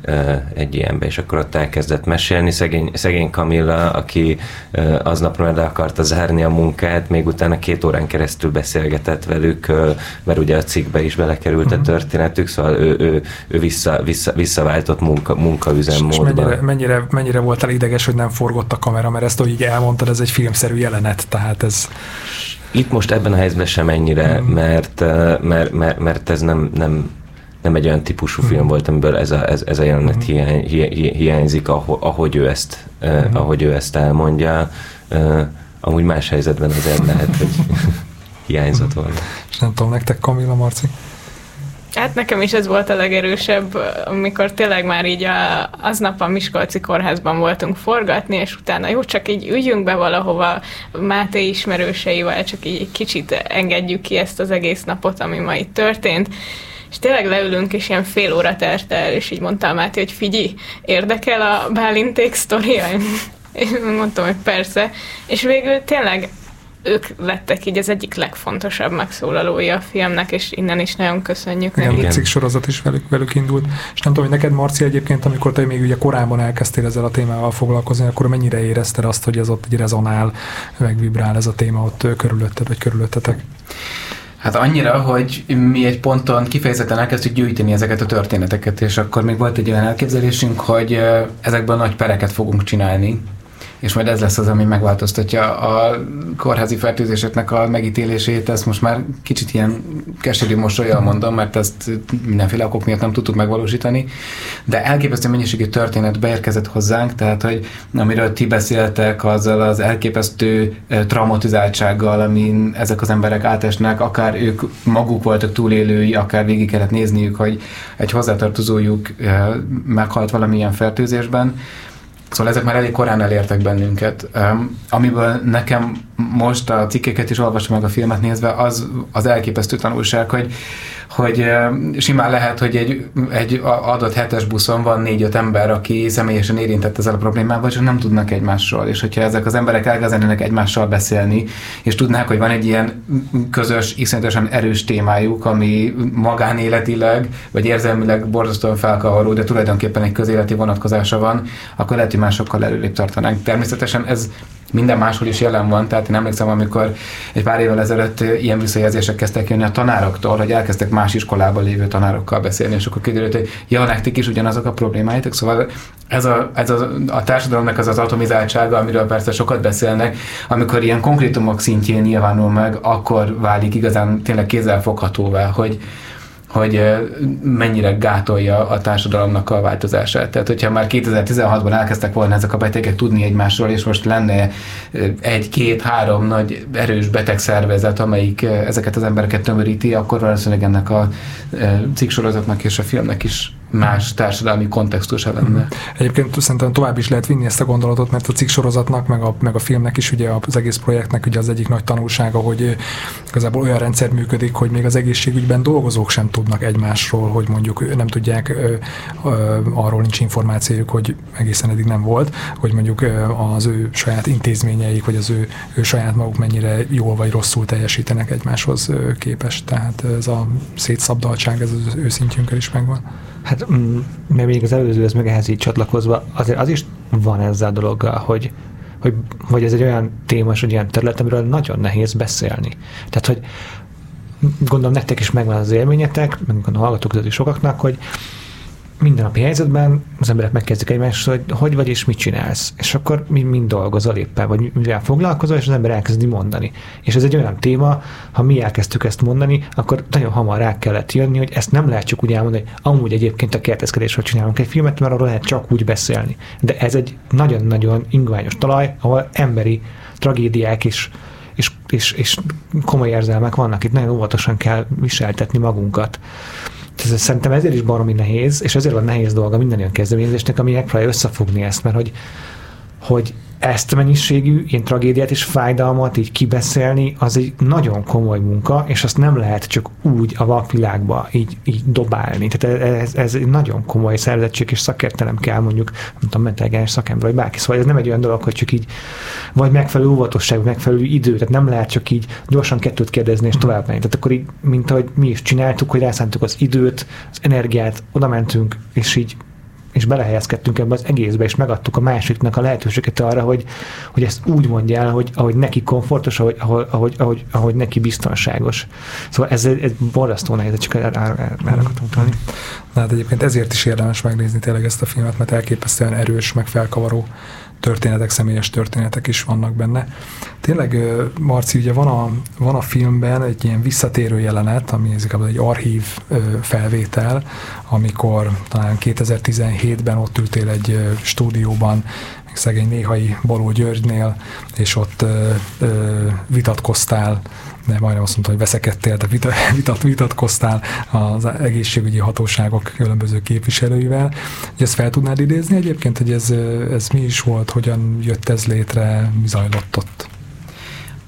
egy ilyenbe, és akkor ott elkezdett mesélni szegény, szegény Kamilla, aki aznap le akarta zárni a munkát, még utána két órán keresztül beszélgetett velük, mert ugye a cikkbe is belekerült a mhm. történetük, szóval ő, ő, ő vissza, vissza, visszaváltott munka, munkaüzemmódba.
És mennyire, mennyire, mennyire voltál ideges, hogy nem forgott a kamera, mert ezt, hogy így elmondtad, ez egy filmszerű jelenet, tehát ez...
Itt most ebben a helyzetben sem ennyire, mm. mert, mert, mert, mert ez nem, nem, nem egy olyan típusú film mm. volt, amiből ez a, ez, ez a jelenet mm. hiány, hi, hiányzik, ahogy ő ezt, uh, ahogy ő ezt elmondja. Uh, amúgy más helyzetben azért lehet, hogy hiányzott volna.
És nem tudom, nektek Kamila Marci?
Hát nekem is ez volt a legerősebb, amikor tényleg már így a, aznap a Miskolci kórházban voltunk forgatni, és utána jó, csak így üljünk be valahova Máté ismerőseivel, csak így egy kicsit engedjük ki ezt az egész napot, ami ma itt történt. És tényleg leülünk, és ilyen fél óra telt el, és így mondtam Máté, hogy figyelj, érdekel a Bálinték sztoria? Én mondtam, hogy persze. És végül tényleg ők lettek így az egyik legfontosabb megszólalói a filmnek, és innen is nagyon köszönjük
Igen, nekik. cikk sorozat is velük, velük indult. És nem tudom, hogy neked, Marci, egyébként, amikor te még ugye korábban elkezdtél ezzel a témával foglalkozni, akkor mennyire érezted azt, hogy ez ott egy rezonál, megvibrál ez a téma ott körülötted, vagy körülöttetek?
Hát annyira, hogy mi egy ponton kifejezetten elkezdtük gyűjteni ezeket a történeteket, és akkor még volt egy olyan elképzelésünk, hogy ezekből nagy pereket fogunk csinálni, és majd ez lesz az, ami megváltoztatja a kórházi fertőzéseknek a megítélését. Ezt most már kicsit ilyen keserű mosolyjal mondom, mert ezt mindenféle okok miatt nem tudtuk megvalósítani, de elképesztő mennyiségű történet beérkezett hozzánk, tehát hogy amiről ti beszéltek, azzal az elképesztő traumatizáltsággal, amin ezek az emberek átesnek, akár ők maguk voltak túlélői, akár végig kellett nézniük, hogy egy hozzátartozójuk meghalt valamilyen fertőzésben, Szóval ezek már elég korán elértek bennünket. Um, amiből nekem most a cikkeket is olvasom meg a filmet nézve, az az elképesztő tanulság, hogy hogy simán lehet, hogy egy, egy adott hetes buszon van négy-öt ember, aki személyesen érintett ezzel a problémával, csak nem tudnak egymásról. És hogyha ezek az emberek elkezdenének egymással beszélni, és tudnák, hogy van egy ilyen közös, iszonyatosan erős témájuk, ami magánéletileg, vagy érzelmileg borzasztóan felkavaró, de tulajdonképpen egy közéleti vonatkozása van, akkor lehet, hogy másokkal előrébb tartanánk. Természetesen ez minden máshol is jelen van, tehát én emlékszem, amikor egy pár évvel ezelőtt ilyen visszajelzések kezdtek jönni a tanároktól, hogy elkezdtek más iskolában lévő tanárokkal beszélni, és akkor kiderült, hogy ja, nektek is ugyanazok a problémáitok, szóval ez a, ez a, a társadalomnak az az atomizáltsága, amiről persze sokat beszélnek, amikor ilyen konkrétumok szintjén nyilvánul meg, akkor válik igazán tényleg kézzelfoghatóvá, hogy, hogy mennyire gátolja a társadalomnak a változását. Tehát, hogyha már 2016-ban elkezdtek volna ezek a betegek tudni egymásról, és most lenne egy-két-három nagy erős betegszervezet, amelyik ezeket az embereket tömöríti, akkor valószínűleg ennek a cikksorozatnak és a filmnek is más társadalmi kontextusa lenne. Mhm.
Egyébként szerintem tovább is lehet vinni ezt a gondolatot, mert a cikk sorozatnak, meg a, meg a filmnek is, ugye az egész projektnek ugye az egyik nagy tanulsága, hogy igazából olyan rendszer működik, hogy még az egészségügyben dolgozók sem tudnak egymásról, hogy mondjuk nem tudják, arról nincs információjuk, hogy egészen eddig nem volt, hogy mondjuk az ő saját intézményeik, vagy az ő, ő saját maguk mennyire jól vagy rosszul teljesítenek egymáshoz képest. Tehát ez a szétszabdaltság, ez az ő szintjünkkel is megvan.
Hát, mm, mert még az előzőhöz meg ehhez így csatlakozva, azért az is van ezzel a dologgal, hogy, hogy, hogy ez egy olyan téma, és egy olyan terület, amiről nagyon nehéz beszélni. Tehát, hogy gondolom nektek is megvan az élményetek, meg a hallgatók között is sokaknak, hogy mindennapi helyzetben az emberek megkezdik egymást, hogy hogy vagy és mit csinálsz. És akkor mi mind dolgozol éppen, vagy mivel foglalkozol, és az ember elkezdi mondani. És ez egy olyan téma, ha mi elkezdtük ezt mondani, akkor nagyon hamar rá kellett jönni, hogy ezt nem lehet csak úgy elmondani, hogy amúgy egyébként a kertezkedésről csinálunk egy filmet, mert arról lehet csak úgy beszélni. De ez egy nagyon-nagyon ingványos talaj, ahol emberi tragédiák is és, és, és komoly érzelmek vannak. Itt nagyon óvatosan kell viseltetni magunkat. Ez, szerintem ezért is baromi nehéz, és ezért van nehéz dolga minden olyan kezdeményezésnek, ami megpróbálja összefogni ezt, mert hogy, hogy ezt a mennyiségű ilyen tragédiát és fájdalmat így kibeszélni, az egy nagyon komoly munka, és azt nem lehet csak úgy a vakvilágba így, így dobálni. Tehát ez, ez egy nagyon komoly szerzettség és szakértelem kell mondjuk, nem tudom, mentális szakember, vagy bárki. Szóval ez nem egy olyan dolog, hogy csak így, vagy megfelelő óvatosság, megfelelő idő, tehát nem lehet csak így gyorsan kettőt kérdezni és tovább menni. Tehát akkor így, mint ahogy mi is csináltuk, hogy rászántuk az időt, az energiát, oda mentünk, és így és belehelyezkedtünk ebbe az egészbe, és megadtuk a másiknak a lehetőséget arra, hogy, hogy ezt úgy mondja el, hogy ahogy neki komfortos, ahogy, ahogy, ahogy, ahogy, ahogy neki biztonságos. Szóval ez, ez borzasztó nehéz, csak erre, erre akartunk tanulni.
Na hát egyébként ezért is érdemes megnézni tényleg ezt a filmet, mert elképesztően erős, meg felkavaró történetek, személyes történetek is vannak benne. Tényleg, Marci, ugye van a, van a filmben egy ilyen visszatérő jelenet, ami egy archív felvétel, amikor talán 2017-ben ott ültél egy stúdióban, szegény néhai Baló Györgynél, és ott ö, ö, vitatkoztál de majdnem azt mondta, hogy veszekedtél, de vitat, vitatkoztál az egészségügyi hatóságok különböző képviselőivel. Hogy ezt fel tudnád idézni egyébként, hogy ez, ez mi is volt, hogyan jött ez létre, mi zajlott ott?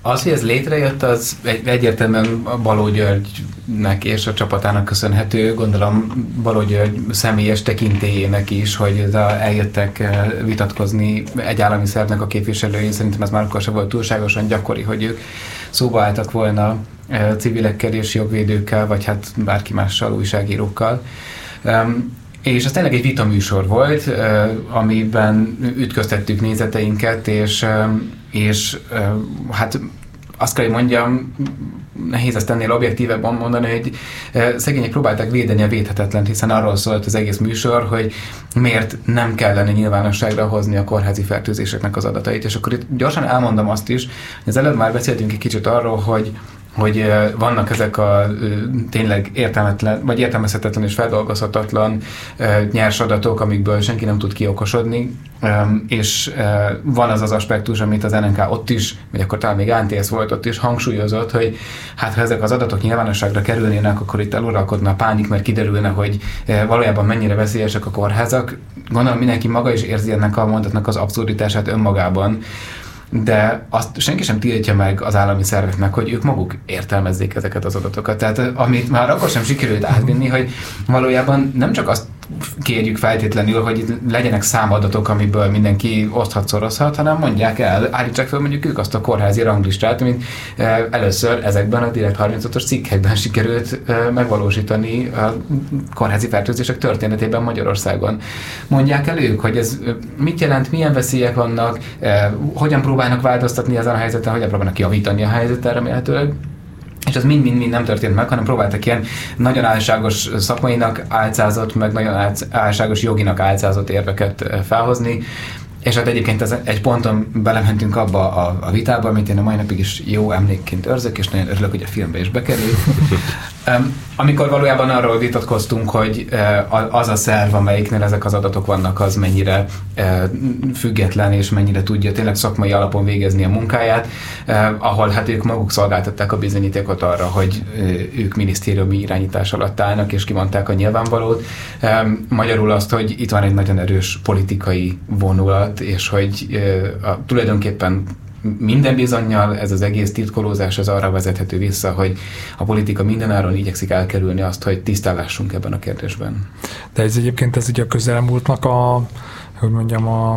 Az, hogy ez létrejött, az egy, egyértelműen Baló Györgynek és a csapatának köszönhető, gondolom Baló György személyes tekintélyének is, hogy eljöttek eh, vitatkozni egy állami szervnek a képviselői, szerintem ez már akkor sem volt túlságosan gyakori, hogy ők szóba álltak volna eh, civilekkel és jogvédőkkel, vagy hát bárki mással, újságírókkal. És ez tényleg egy vitaműsor volt, eh, amiben ütköztettük nézeteinket, és, és hát azt kell, hogy mondjam, nehéz ezt ennél objektívebben mondani, hogy szegények próbálták védeni a védhetetlent, hiszen arról szólt az egész műsor, hogy miért nem kellene nyilvánosságra hozni a kórházi fertőzéseknek az adatait. És akkor itt gyorsan elmondom azt is, hogy az előbb már beszéltünk egy kicsit arról, hogy hogy vannak ezek a tényleg értelmetlen, vagy értelmezhetetlen és feldolgozhatatlan nyers adatok, amikből senki nem tud kiokosodni, és van az az aspektus, amit az NNK ott is, vagy akkor talán még ANTS volt ott is hangsúlyozott, hogy hát ha ezek az adatok nyilvánosságra kerülnének, akkor itt eluralkodna a pánik, mert kiderülne, hogy valójában mennyire veszélyesek a kórházak. Gondolom mindenki maga is érzi ennek a mondatnak az abszurditását önmagában, de azt senki sem tiltja meg az állami szerveknek, hogy ők maguk értelmezzék ezeket az adatokat. Tehát amit már akkor sem sikerült átvinni, hogy valójában nem csak azt kérjük feltétlenül, hogy itt legyenek számadatok, amiből mindenki oszthat, szorozhat, hanem mondják el, állítsák fel mondjuk ők azt a kórházi ranglistát, amit eh, először ezekben a Direkt 36-os cikkekben sikerült eh, megvalósítani a kórházi fertőzések történetében Magyarországon. Mondják el ők, hogy ez eh, mit jelent, milyen veszélyek vannak, hogyan próbálnak változtatni ezen a helyzeten, hogyan próbálnak javítani a helyzetet remélhetőleg és ez mind-mind-mind nem történt meg, hanem próbáltak ilyen nagyon álságos szakmainak álcázott, meg nagyon álságos joginak álcázott érveket eh, felhozni, és hát egyébként ez egy ponton belementünk abba a, a vitába, amit én a mai napig is jó emlékként őrzök, és nagyon örülök, hogy a filmbe is bekerül. Amikor valójában arról vitatkoztunk, hogy eh, az a szerv, amelyiknél ezek az adatok vannak, az mennyire eh, független, és mennyire tudja tényleg szakmai alapon végezni a munkáját, eh, ahol hát ők maguk szolgáltatták a bizonyítékot arra, hogy ők minisztériumi irányítás alatt állnak, és kimondták a nyilvánvalót. Magyarul azt, hogy itt van egy nagyon erős politikai vonulat, és hogy a, tulajdonképpen minden bizonyal ez az egész titkolózás az arra vezethető vissza, hogy a politika mindenáron igyekszik elkerülni azt, hogy tisztállásunk ebben a kérdésben.
De ez egyébként ez ugye a közelmúltnak a hogy mondjam, a,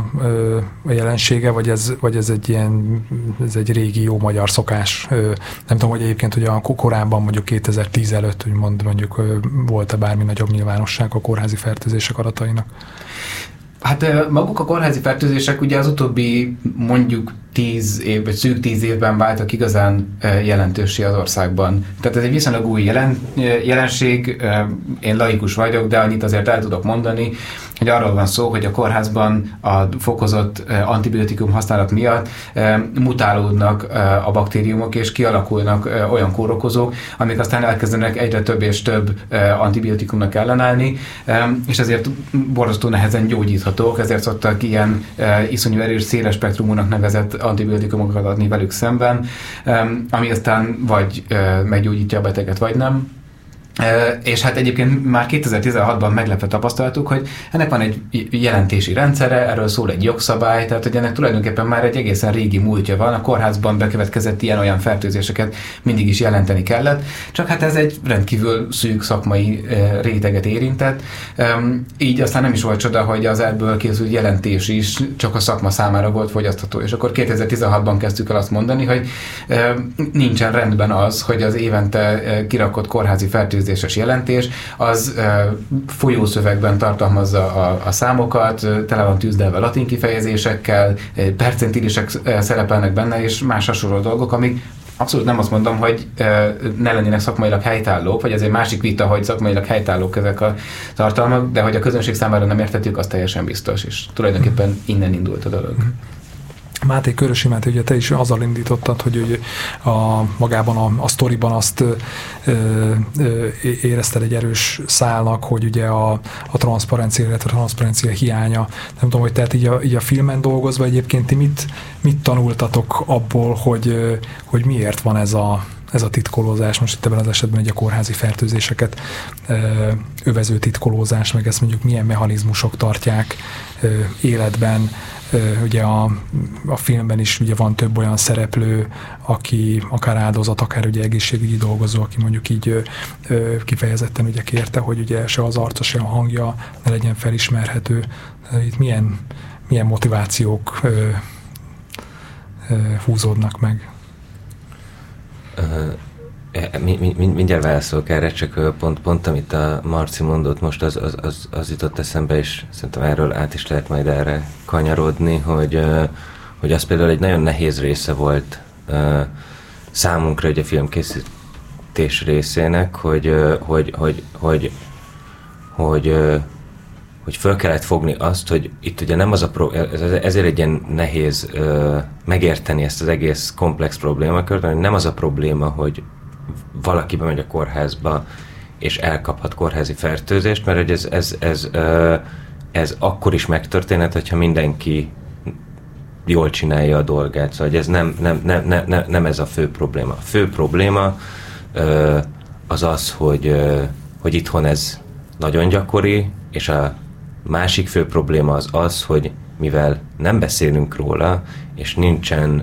a jelensége, vagy ez, vagy ez egy ilyen, ez egy régi jó magyar szokás. Nem tudom, hogy egyébként hogy a korábban, mondjuk 2010 előtt, hogy mond, mondjuk volt-e bármi nagyobb nyilvánosság a kórházi fertőzések adatainak?
Hát maguk a kórházi fertőzések ugye az utóbbi mondjuk tíz év, vagy szűk tíz évben váltak igazán jelentősé az országban. Tehát ez egy viszonylag új jelen, jelenség, én laikus vagyok, de annyit azért el tudok mondani, hogy arról van szó, hogy a kórházban a fokozott antibiotikum használat miatt mutálódnak a baktériumok, és kialakulnak olyan kórokozók, amik aztán elkezdenek egyre több és több antibiotikumnak ellenállni, és ezért borzasztó nehezen gyógyíthatók, ezért szoktak ilyen iszonyú erős széles spektrumúnak nevezett antibiotikumokat adni velük szemben, ami aztán vagy meggyógyítja a beteget, vagy nem. És hát egyébként már 2016-ban meglepve tapasztaltuk, hogy ennek van egy jelentési rendszere, erről szól egy jogszabály, tehát hogy ennek tulajdonképpen már egy egészen régi múltja van, a kórházban bekövetkezett ilyen-olyan fertőzéseket mindig is jelenteni kellett, csak hát ez egy rendkívül szűk szakmai réteget érintett, így aztán nem is volt csoda, hogy az ebből készült jelentés is csak a szakma számára volt fogyasztható, és akkor 2016-ban kezdtük el azt mondani, hogy nincsen rendben az, hogy az évente kirakott kórházi fertőzés fertőzéses jelentés, az folyószövegben tartalmazza a, a számokat, tele van tűzdelve latin kifejezésekkel, percentilisek szerepelnek benne, és más hasonló dolgok, amik abszolút nem azt mondom, hogy ne lennének szakmailag helytállók, vagy ez egy másik vita, hogy szakmailag helytállók ezek a tartalmak, de hogy a közönség számára nem értetjük, az teljesen biztos, és tulajdonképpen innen indult a dolog.
Máté Körösi Máté, ugye te is azzal indítottad, hogy ugye a, magában a, a sztoriban azt ö, ö, érezted egy erős szálnak, hogy ugye a, a transzparencia, illetve a transzparencia hiánya. Nem tudom, hogy tehát így a, így a filmen dolgozva egyébként ti mit, mit tanultatok abból, hogy, hogy miért van ez a, ez a titkolózás, most itt ebben az esetben egy a kórházi fertőzéseket övező titkolózás, meg ezt mondjuk milyen mechanizmusok tartják életben, Ugye a, a filmben is ugye van több olyan szereplő, aki akár áldozat, akár ugye egészségügyi dolgozó, aki mondjuk így kifejezetten ugye kérte, hogy ugye se az arca, se a hangja ne legyen felismerhető. Itt milyen, milyen motivációk húzódnak meg?
Mindjárt válaszolok erre, csak pont, pont amit a Marci mondott most, az, az, az, az jutott eszembe, és szerintem erről át is lehet majd erre kanyarodni, hogy, hogy az például egy nagyon nehéz része volt számunkra ugye a filmkészítés részének, hogy, hogy, hogy, hogy, hogy, hogy föl kellett fogni azt, hogy itt ugye nem az a pro, ezért egy ilyen nehéz megérteni ezt az egész komplex problémakört, mert nem az a probléma, hogy valaki bemegy a kórházba, és elkaphat kórházi fertőzést, mert hogy ez, ez, ez, ez, ez akkor is megtörténhet, hogyha mindenki jól csinálja a dolgát. Szóval ez nem, nem, nem, nem, nem ez a fő probléma. A fő probléma az az, hogy, hogy itthon ez nagyon gyakori, és a másik fő probléma az az, hogy mivel nem beszélünk róla, és nincsen,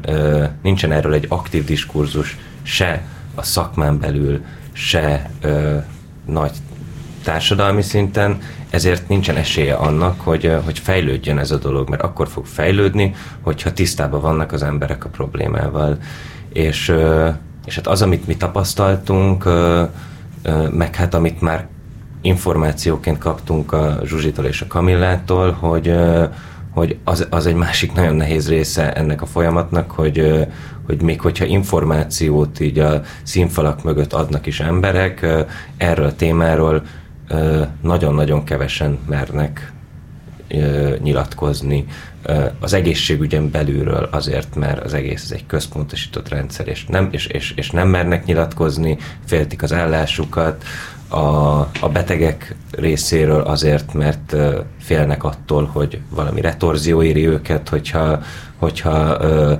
nincsen erről egy aktív diskurzus se a szakmán belül, se nagy társadalmi szinten, ezért nincsen esélye annak, hogy, hogy fejlődjön ez a dolog, mert akkor fog fejlődni, hogyha tisztában vannak az emberek a problémával. És, és hát az, amit mi tapasztaltunk, meg hát amit már információként kaptunk a Zsuzsitól és a Kamillától, hogy, hogy az, az egy másik nagyon nehéz része ennek a folyamatnak, hogy, hogy még hogyha információt így a színfalak mögött adnak is emberek, erről a témáról nagyon-nagyon kevesen mernek nyilatkozni. Az egészségügyen belülről azért, mert az egész ez egy központosított rendszer, és nem, és, és, és nem mernek nyilatkozni, féltik az állásukat, a, a betegek részéről azért, mert félnek attól, hogy valami retorzió éri őket, hogyha, hogyha ö,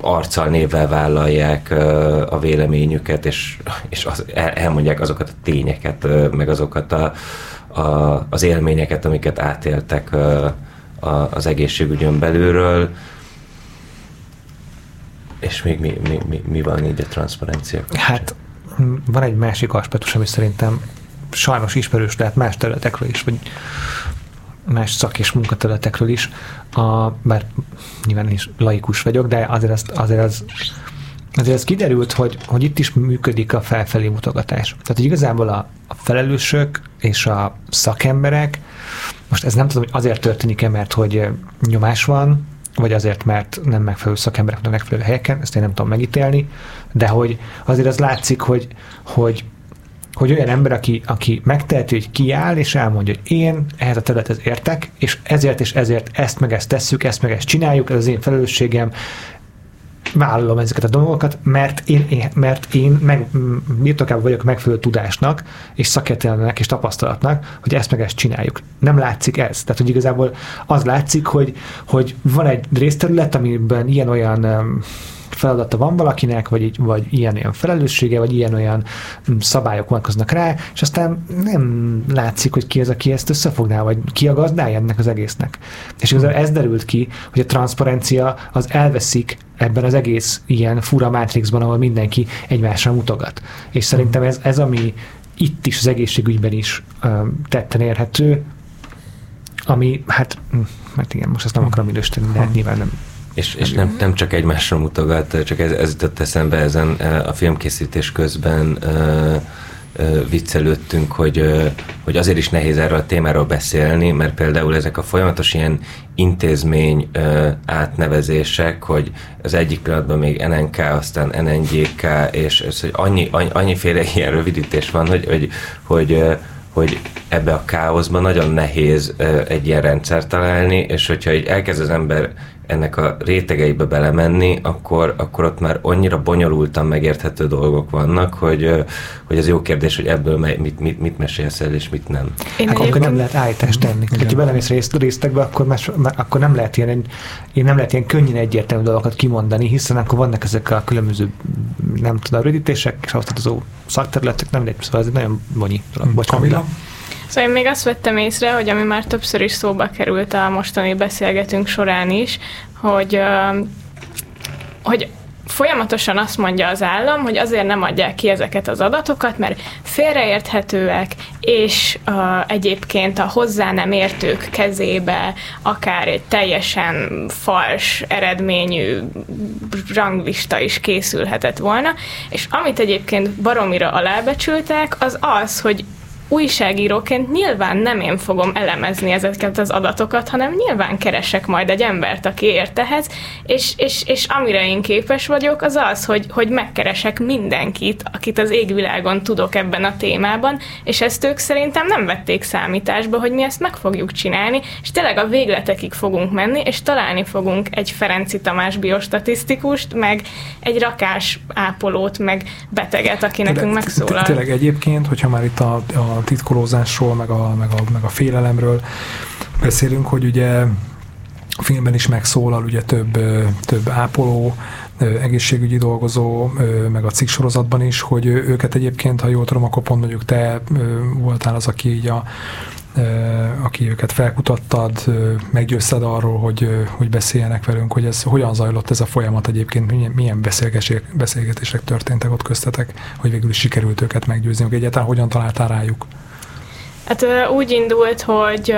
arccal, névvel vállalják ö, a véleményüket, és, és az, el, elmondják azokat a tényeket, ö, meg azokat a, a, az élményeket, amiket átéltek ö, a, az egészségügyön belülről. És még mi, mi, mi, mi van így a transzparencia
Hát van egy másik aspektus, ami szerintem sajnos ismerős lehet más területekről is, vagy más szak és munkaterületekről is, a, bár nyilván is laikus vagyok, de azért, azt, azért az azért ez kiderült, hogy, hogy itt is működik a felfelé mutogatás. Tehát, hogy igazából a, a felelősök és a szakemberek, most ez nem tudom, hogy azért történik-e, mert hogy nyomás van, vagy azért, mert nem megfelelő szakemberek a megfelelő helyeken, ezt én nem tudom megítélni, de hogy azért az látszik, hogy, hogy hogy olyan ember, aki, aki megteheti, hogy kiáll, és elmondja, hogy én ehhez a területhez értek, és ezért és ezért ezt meg ezt tesszük, ezt meg ezt csináljuk, ez az én felelősségem, vállalom ezeket a dolgokat, mert én, én, mert én meg, birtokában vagyok megfelelő tudásnak, és szakértelmnek, és tapasztalatnak, hogy ezt meg ezt csináljuk. Nem látszik ez. Tehát, hogy igazából az látszik, hogy, hogy van egy részterület, amiben ilyen-olyan feladata van valakinek, vagy, vagy ilyen-olyan felelőssége, vagy ilyen-olyan mm, szabályok vonatkoznak rá, és aztán nem látszik, hogy ki az, aki ezt összefogná, vagy ki a gazdája ennek az egésznek. És igazából ez derült ki, hogy a transzparencia az elveszik ebben az egész ilyen fura mátrixban, ahol mindenki egymásra mutogat. És szerintem ez, ez ami itt is az egészségügyben is um, tetten érhető, ami, hát, hm, hát igen, most ezt nem akarom idősíteni, de nyilván nem
és, és nem, nem csak egymásra mutogat, csak ez, ez jutott eszembe ezen a filmkészítés közben viccelődtünk, hogy, hogy azért is nehéz erről a témáról beszélni, mert például ezek a folyamatos ilyen intézmény átnevezések, hogy az egyik pillanatban még NNK, aztán NNGK, és ez, hogy annyi, annyi, annyiféle ilyen rövidítés van, hogy, hogy, hogy hogy ebbe a káoszban nagyon nehéz egy ilyen rendszer találni, és hogyha így elkezd az ember ennek a rétegeibe belemenni, akkor, akkor ott már annyira bonyolultan megérthető dolgok vannak, hogy, hogy ez jó kérdés, hogy ebből mit, mit, mit mesélsz el, és mit nem.
Én hát akkor nem lehet állítást tenni. Ha belemész részt, résztekbe, akkor, más, akkor nem lehet ilyen, én nem lehet ilyen könnyen egyértelmű dolgokat kimondani, hiszen akkor vannak ezek a különböző, nem tudom, rövidítések, és az szakterületek, nem lehet, szóval ez egy nagyon bonyi dolog. Bocsánat.
Szóval én még azt vettem észre, hogy ami már többször is szóba került a mostani beszélgetünk során is, hogy, hogy folyamatosan azt mondja az állam, hogy azért nem adják ki ezeket az adatokat, mert félreérthetőek, és uh, egyébként a hozzá nem értők kezébe akár egy teljesen fals eredményű ranglista is készülhetett volna, és amit egyébként baromira alábecsültek, az az, hogy újságíróként nyilván nem én fogom elemezni ezeket az adatokat, hanem nyilván keresek majd egy embert, aki ért ehhez, és, és, és amire én képes vagyok, az az, hogy, hogy megkeresek mindenkit, akit az égvilágon tudok ebben a témában, és ezt ők szerintem nem vették számításba, hogy mi ezt meg fogjuk csinálni, és tényleg a végletekig fogunk menni, és találni fogunk egy Ferenci Tamás biostatisztikust, meg egy rakás ápolót, meg beteget, aki nekünk megszólal.
Tényleg egyébként, hogyha már itt a, a titkolózásról, meg a, meg, a, meg a félelemről beszélünk, hogy ugye a filmben is megszólal ugye több, több ápoló, egészségügyi dolgozó, meg a cikk sorozatban is, hogy őket egyébként, ha jól tudom, akkor pont mondjuk te voltál az, aki így a aki őket felkutattad, meggyőzted arról, hogy, hogy beszéljenek velünk, hogy ez hogyan zajlott ez a folyamat egyébként, milyen, milyen beszélgetések történtek ott köztetek, hogy végül is sikerült őket meggyőzni, hogy egyáltalán hogyan találtál rájuk?
Hát úgy indult, hogy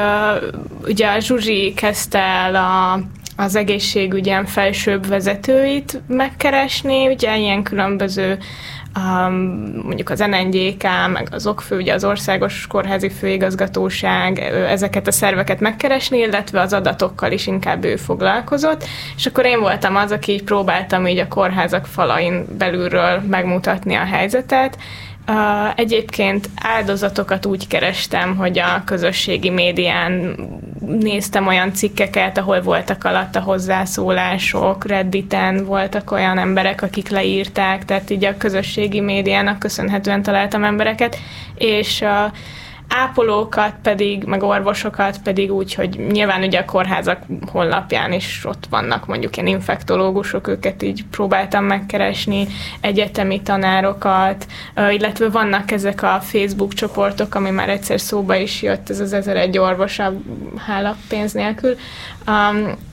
ugye a Zsuzsi kezdte el a, az egészségügyen felsőbb vezetőit megkeresni, ugye ilyen különböző um, mondjuk az NNGK, meg az OKFő, ugye az Országos Kórházi Főigazgatóság, ezeket a szerveket megkeresni, illetve az adatokkal is inkább ő foglalkozott, és akkor én voltam az, aki így próbáltam így a kórházak falain belülről megmutatni a helyzetet, Uh, egyébként áldozatokat úgy kerestem, hogy a közösségi médián néztem olyan cikkeket, ahol voltak alatt a hozzászólások, Redditen voltak olyan emberek, akik leírták, tehát így a közösségi médiának köszönhetően találtam embereket, és uh, ápolókat pedig, meg orvosokat pedig úgy, hogy nyilván ugye a kórházak honlapján is ott vannak mondjuk ilyen infektológusok, őket így próbáltam megkeresni, egyetemi tanárokat, illetve vannak ezek a Facebook csoportok, ami már egyszer szóba is jött, ez az 1001 orvos a hála pénz nélkül, um,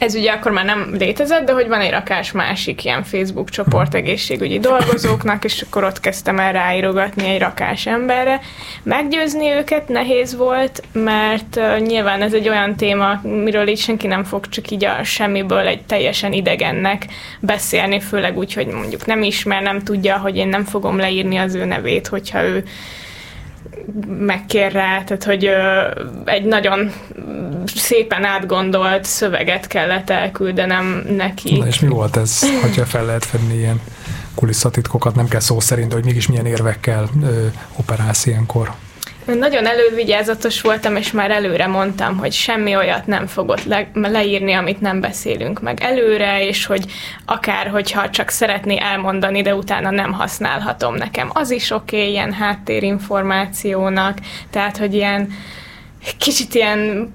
ez ugye akkor már nem létezett, de hogy van egy rakás másik ilyen Facebook csoport egészségügyi dolgozóknak, és akkor ott kezdtem el ráírogatni egy rakás emberre. Meggyőzni őket nehéz volt, mert uh, nyilván ez egy olyan téma, miről így senki nem fog csak így a semmiből egy teljesen idegennek beszélni, főleg úgy, hogy mondjuk nem ismer, nem tudja, hogy én nem fogom leírni az ő nevét, hogyha ő megkér rá, tehát hogy ö, egy nagyon szépen átgondolt szöveget kellett elküldenem neki.
Na és mi volt ez, hogyha fel lehet fedni ilyen kulisszatitkokat, nem kell szó szerint, hogy mégis milyen érvekkel ö, operálsz ilyenkor?
Nagyon elővigyázatos voltam, és már előre mondtam, hogy semmi olyat nem fogott le, leírni, amit nem beszélünk meg előre, és hogy akár, hogyha csak szeretné elmondani, de utána nem használhatom nekem, az is oké, okay, ilyen háttérinformációnak, tehát, hogy ilyen kicsit ilyen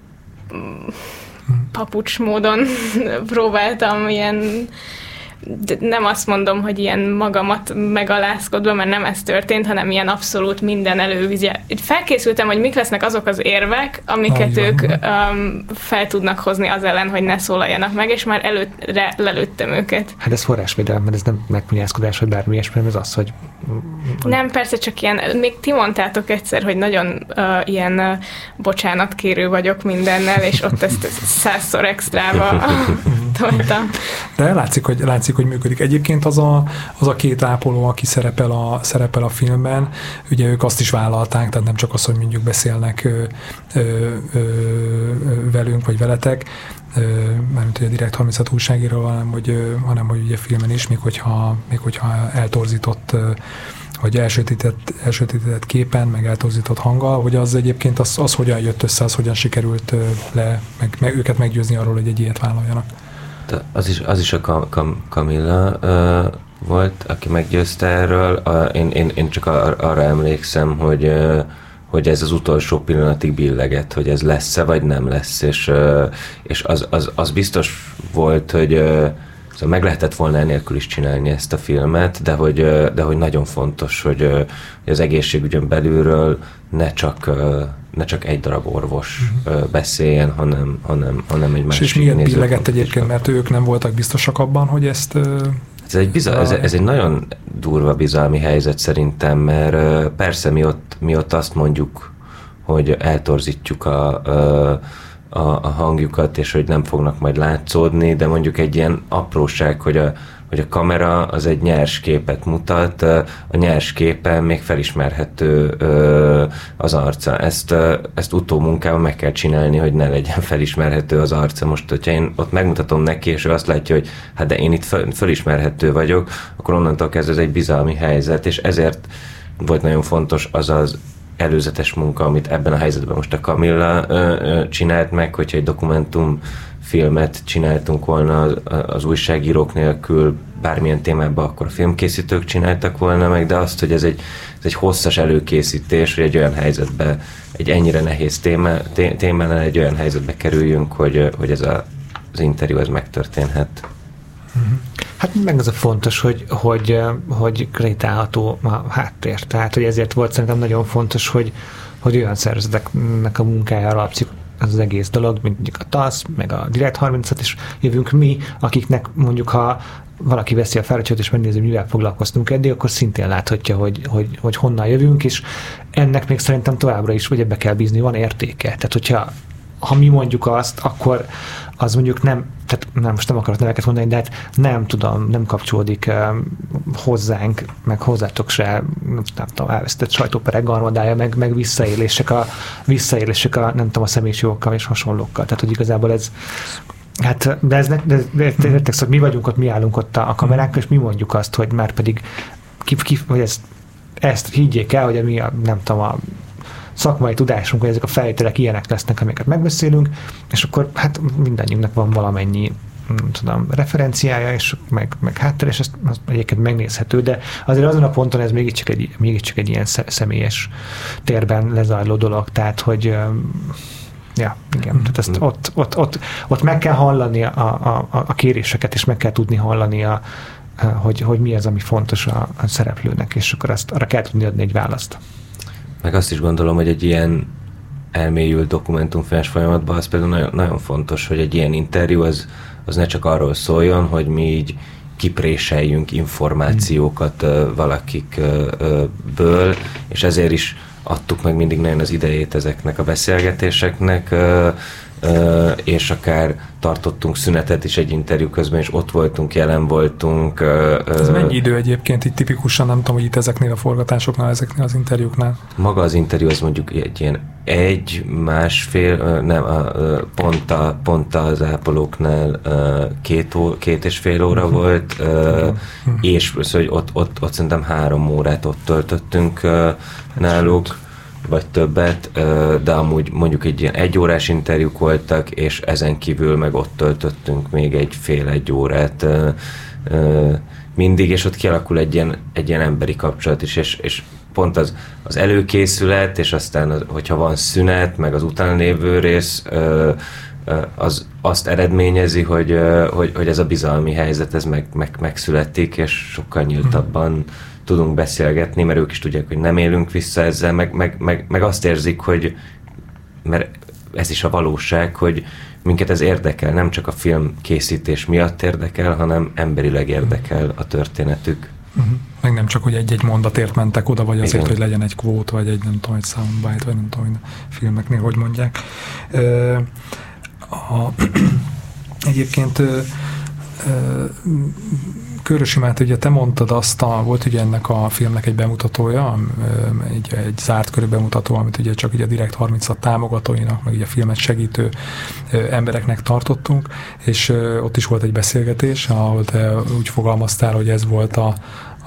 papucs módon próbáltam ilyen nem azt mondom, hogy ilyen magamat megalázkodva, mert nem ez történt, hanem ilyen abszolút minden elővizje. Felkészültem, hogy mik lesznek azok az érvek, amiket ők um, fel tudnak hozni az ellen, hogy ne szólaljanak meg, és már előre lelőttem őket.
Hát ez forrásvédelem, mert ez nem megpunyászkodás, vagy bármi ilyesmi, ez az, hogy...
Nem, persze csak ilyen, még ti mondtátok egyszer, hogy nagyon uh, ilyen uh, bocsánatkérő vagyok mindennel, és ott ezt, ezt százszor extrába toltam.
De látszik, hogy, látszik, hogy működik. Egyébként az a, az a két ápoló, aki szerepel a, szerepel a filmben, ugye ők azt is vállalták, tehát nem csak az, hogy mondjuk beszélnek ö, ö, ö, velünk, vagy veletek, mármint hogy a direkt 36 újságíró, hanem hogy, hanem hogy ugye filmen is, még hogyha, még hogyha eltorzított vagy elsötétett, elsötétett képen, meg eltorzított hanggal, hogy az egyébként az, az hogyan jött össze, az hogyan sikerült le, meg, meg őket meggyőzni arról, hogy egy ilyet vállaljanak.
Az is, az is a Kam- Kam- Kamilla uh, volt, aki meggyőzte erről. Uh, én, én, én csak ar- arra emlékszem, hogy uh, hogy ez az utolsó pillanatig billeget, hogy ez lesz-e, vagy nem lesz, és, uh, és az, az, az biztos volt, hogy uh, Szóval meg lehetett volna enélkül is csinálni ezt a filmet, de hogy, de hogy nagyon fontos, hogy, hogy az egészségügyön belülről ne csak, ne csak egy darab orvos uh-huh. beszéljen, hanem, hanem, hanem egy másik
És miért billegett egyébként, mert ők nem voltak biztosak abban, hogy ezt
ez egy, bizal, ez, ez egy nagyon durva bizalmi helyzet szerintem, mert persze mi ott, mi ott azt mondjuk, hogy eltorzítjuk a, a a, a hangjukat, és hogy nem fognak majd látszódni, de mondjuk egy ilyen apróság, hogy a, hogy a kamera az egy nyers képet mutat, a nyers képen még felismerhető az arca. Ezt, ezt utómunkában meg kell csinálni, hogy ne legyen felismerhető az arca. Most, hogyha én ott megmutatom neki, és ő azt látja, hogy hát de én itt felismerhető vagyok, akkor onnantól kezdve ez egy bizalmi helyzet, és ezért volt nagyon fontos az az előzetes munka, amit ebben a helyzetben most a ö, csinált meg, hogyha egy dokumentum filmet csináltunk volna az, az újságírók nélkül bármilyen témában, akkor a filmkészítők csináltak volna meg, de azt, hogy ez egy, ez egy hosszas előkészítés, hogy egy olyan helyzetbe, egy ennyire nehéz téma, témánál egy olyan helyzetbe kerüljünk, hogy, hogy ez a, az interjú ez megtörténhet.
Hát meg az a fontos, hogy, hogy, hogy kreditálható a háttér. Tehát, hogy ezért volt szerintem nagyon fontos, hogy, hogy olyan szervezeteknek a munkája alapszik ez az egész dolog, mint mondjuk a TASZ, meg a Direct 30 is jövünk mi, akiknek mondjuk ha valaki veszi a feladatot és megnézi, mivel foglalkoztunk eddig, akkor szintén láthatja, hogy, hogy, hogy honnan jövünk, és ennek még szerintem továbbra is, hogy ebbe kell bízni, van értéke. Tehát, hogyha ha mi mondjuk azt, akkor az mondjuk nem, tehát nem, most nem akarok neveket mondani, de hát nem tudom, nem kapcsolódik uh, hozzánk, meg hozzátok se, nem tudom, elvesztett sajtóperek garmadája, meg, meg visszaélések a, visszaélések a, nem tudom, a személyiségokkal és hasonlókkal. Tehát, hogy igazából ez, Hát, de ez, de, de, de, de, de szóval mi vagyunk ott, mi állunk ott a, a kamerákkal, és mi mondjuk azt, hogy már pedig ki, ki, vagy ezt, ezt higgyék el, hogy mi a, nem tudom, a szakmai tudásunk, hogy ezek a feltételek ilyenek lesznek, amiket megbeszélünk, és akkor hát mindannyiunknak van valamennyi tudom, referenciája, és meg, meg háttér, és ez az egyébként megnézhető, de azért azon a ponton ez mégiscsak egy, mégiscsak egy ilyen személyes térben lezajló dolog, tehát hogy Ja, igen. Tehát ezt ott, ott, ott, ott meg kell hallani a, a, a kéréseket, és meg kell tudni hallani a, hogy, hogy mi az, ami fontos a, a szereplőnek, és akkor azt, arra kell tudni adni egy választ.
Meg azt is gondolom, hogy egy ilyen elmélyült dokumentumfilmes folyamatban az például nagyon, nagyon fontos, hogy egy ilyen interjú az, az ne csak arról szóljon, hogy mi így kipréseljünk információkat uh, valakikből, és ezért is adtuk meg mindig nagyon az idejét ezeknek a beszélgetéseknek, és akár tartottunk szünetet is egy interjú közben, és ott voltunk, jelen voltunk.
Ez mennyi idő egyébként, így tipikusan, nem tudom, hogy itt ezeknél a forgatásoknál, ezeknél az interjúknál?
Maga az interjú az mondjuk egy ilyen egy, másfél, nem, pont, a, pont az ápolóknál két, ó, két és fél óra uh-huh. volt, uh-huh. és szóval, hogy ott, ott, ott szerintem három órát ott töltöttünk náluk vagy többet, de amúgy mondjuk egy ilyen egyórás interjúk voltak, és ezen kívül meg ott töltöttünk még egy fél-egy órát mindig, és ott kialakul egy ilyen, egy ilyen emberi kapcsolat is, és, és pont az, az előkészület, és aztán, az, hogyha van szünet, meg az után lévő rész, az azt eredményezi, hogy, hogy, hogy ez a bizalmi helyzet, ez meg, meg, megszületik, és sokkal nyíltabban mm tudunk beszélgetni, mert ők is tudják, hogy nem élünk vissza ezzel, meg, meg, meg, meg azt érzik, hogy mert ez is a valóság, hogy minket ez érdekel, nem csak a film készítés miatt érdekel, hanem emberileg érdekel a történetük.
Uh-huh. Meg nem csak, hogy egy-egy mondatért mentek oda, vagy azért, Igen. hogy legyen egy kvót, vagy egy nem tudom, egy soundbite, vagy nem tudom, hogy filmeknél hogy mondják. Uh, a, egyébként uh, Körösi Máté, ugye te mondtad azt, a, volt ugye ennek a filmnek egy bemutatója, egy, egy zárt körű bemutató, amit ugye csak ugye a Direkt 30 támogatóinak, meg ugye a filmet segítő embereknek tartottunk, és ott is volt egy beszélgetés, ahol te úgy fogalmaztál, hogy ez volt a,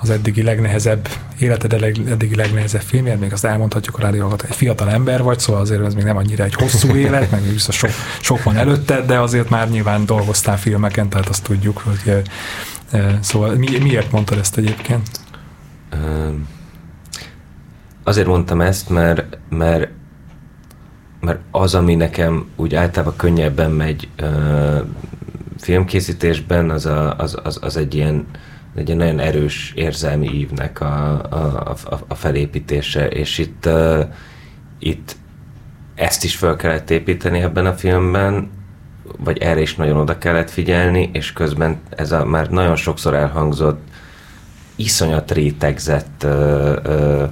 az eddigi legnehezebb, életed eddigi legnehezebb filmje, még azt elmondhatjuk a rádiókat, egy fiatal ember vagy, szóval azért ez még nem annyira egy hosszú élet, meg biztos sok, sok van előtted, de azért már nyilván dolgoztál filmeken, tehát azt tudjuk, hogy Szóval mi, miért mondtad ezt egyébként?
Azért mondtam ezt, mert, mert, mert az, ami nekem úgy általában könnyebben megy filmkészítésben, az, a, az, az, az egy ilyen egy ilyen nagyon erős érzelmi ívnek a, a, a, a felépítése, és itt, uh, itt ezt is fel kellett építeni ebben a filmben, vagy erre is nagyon oda kellett figyelni, és közben ez a már nagyon sokszor elhangzott, iszonyat rétegzett ö, ö,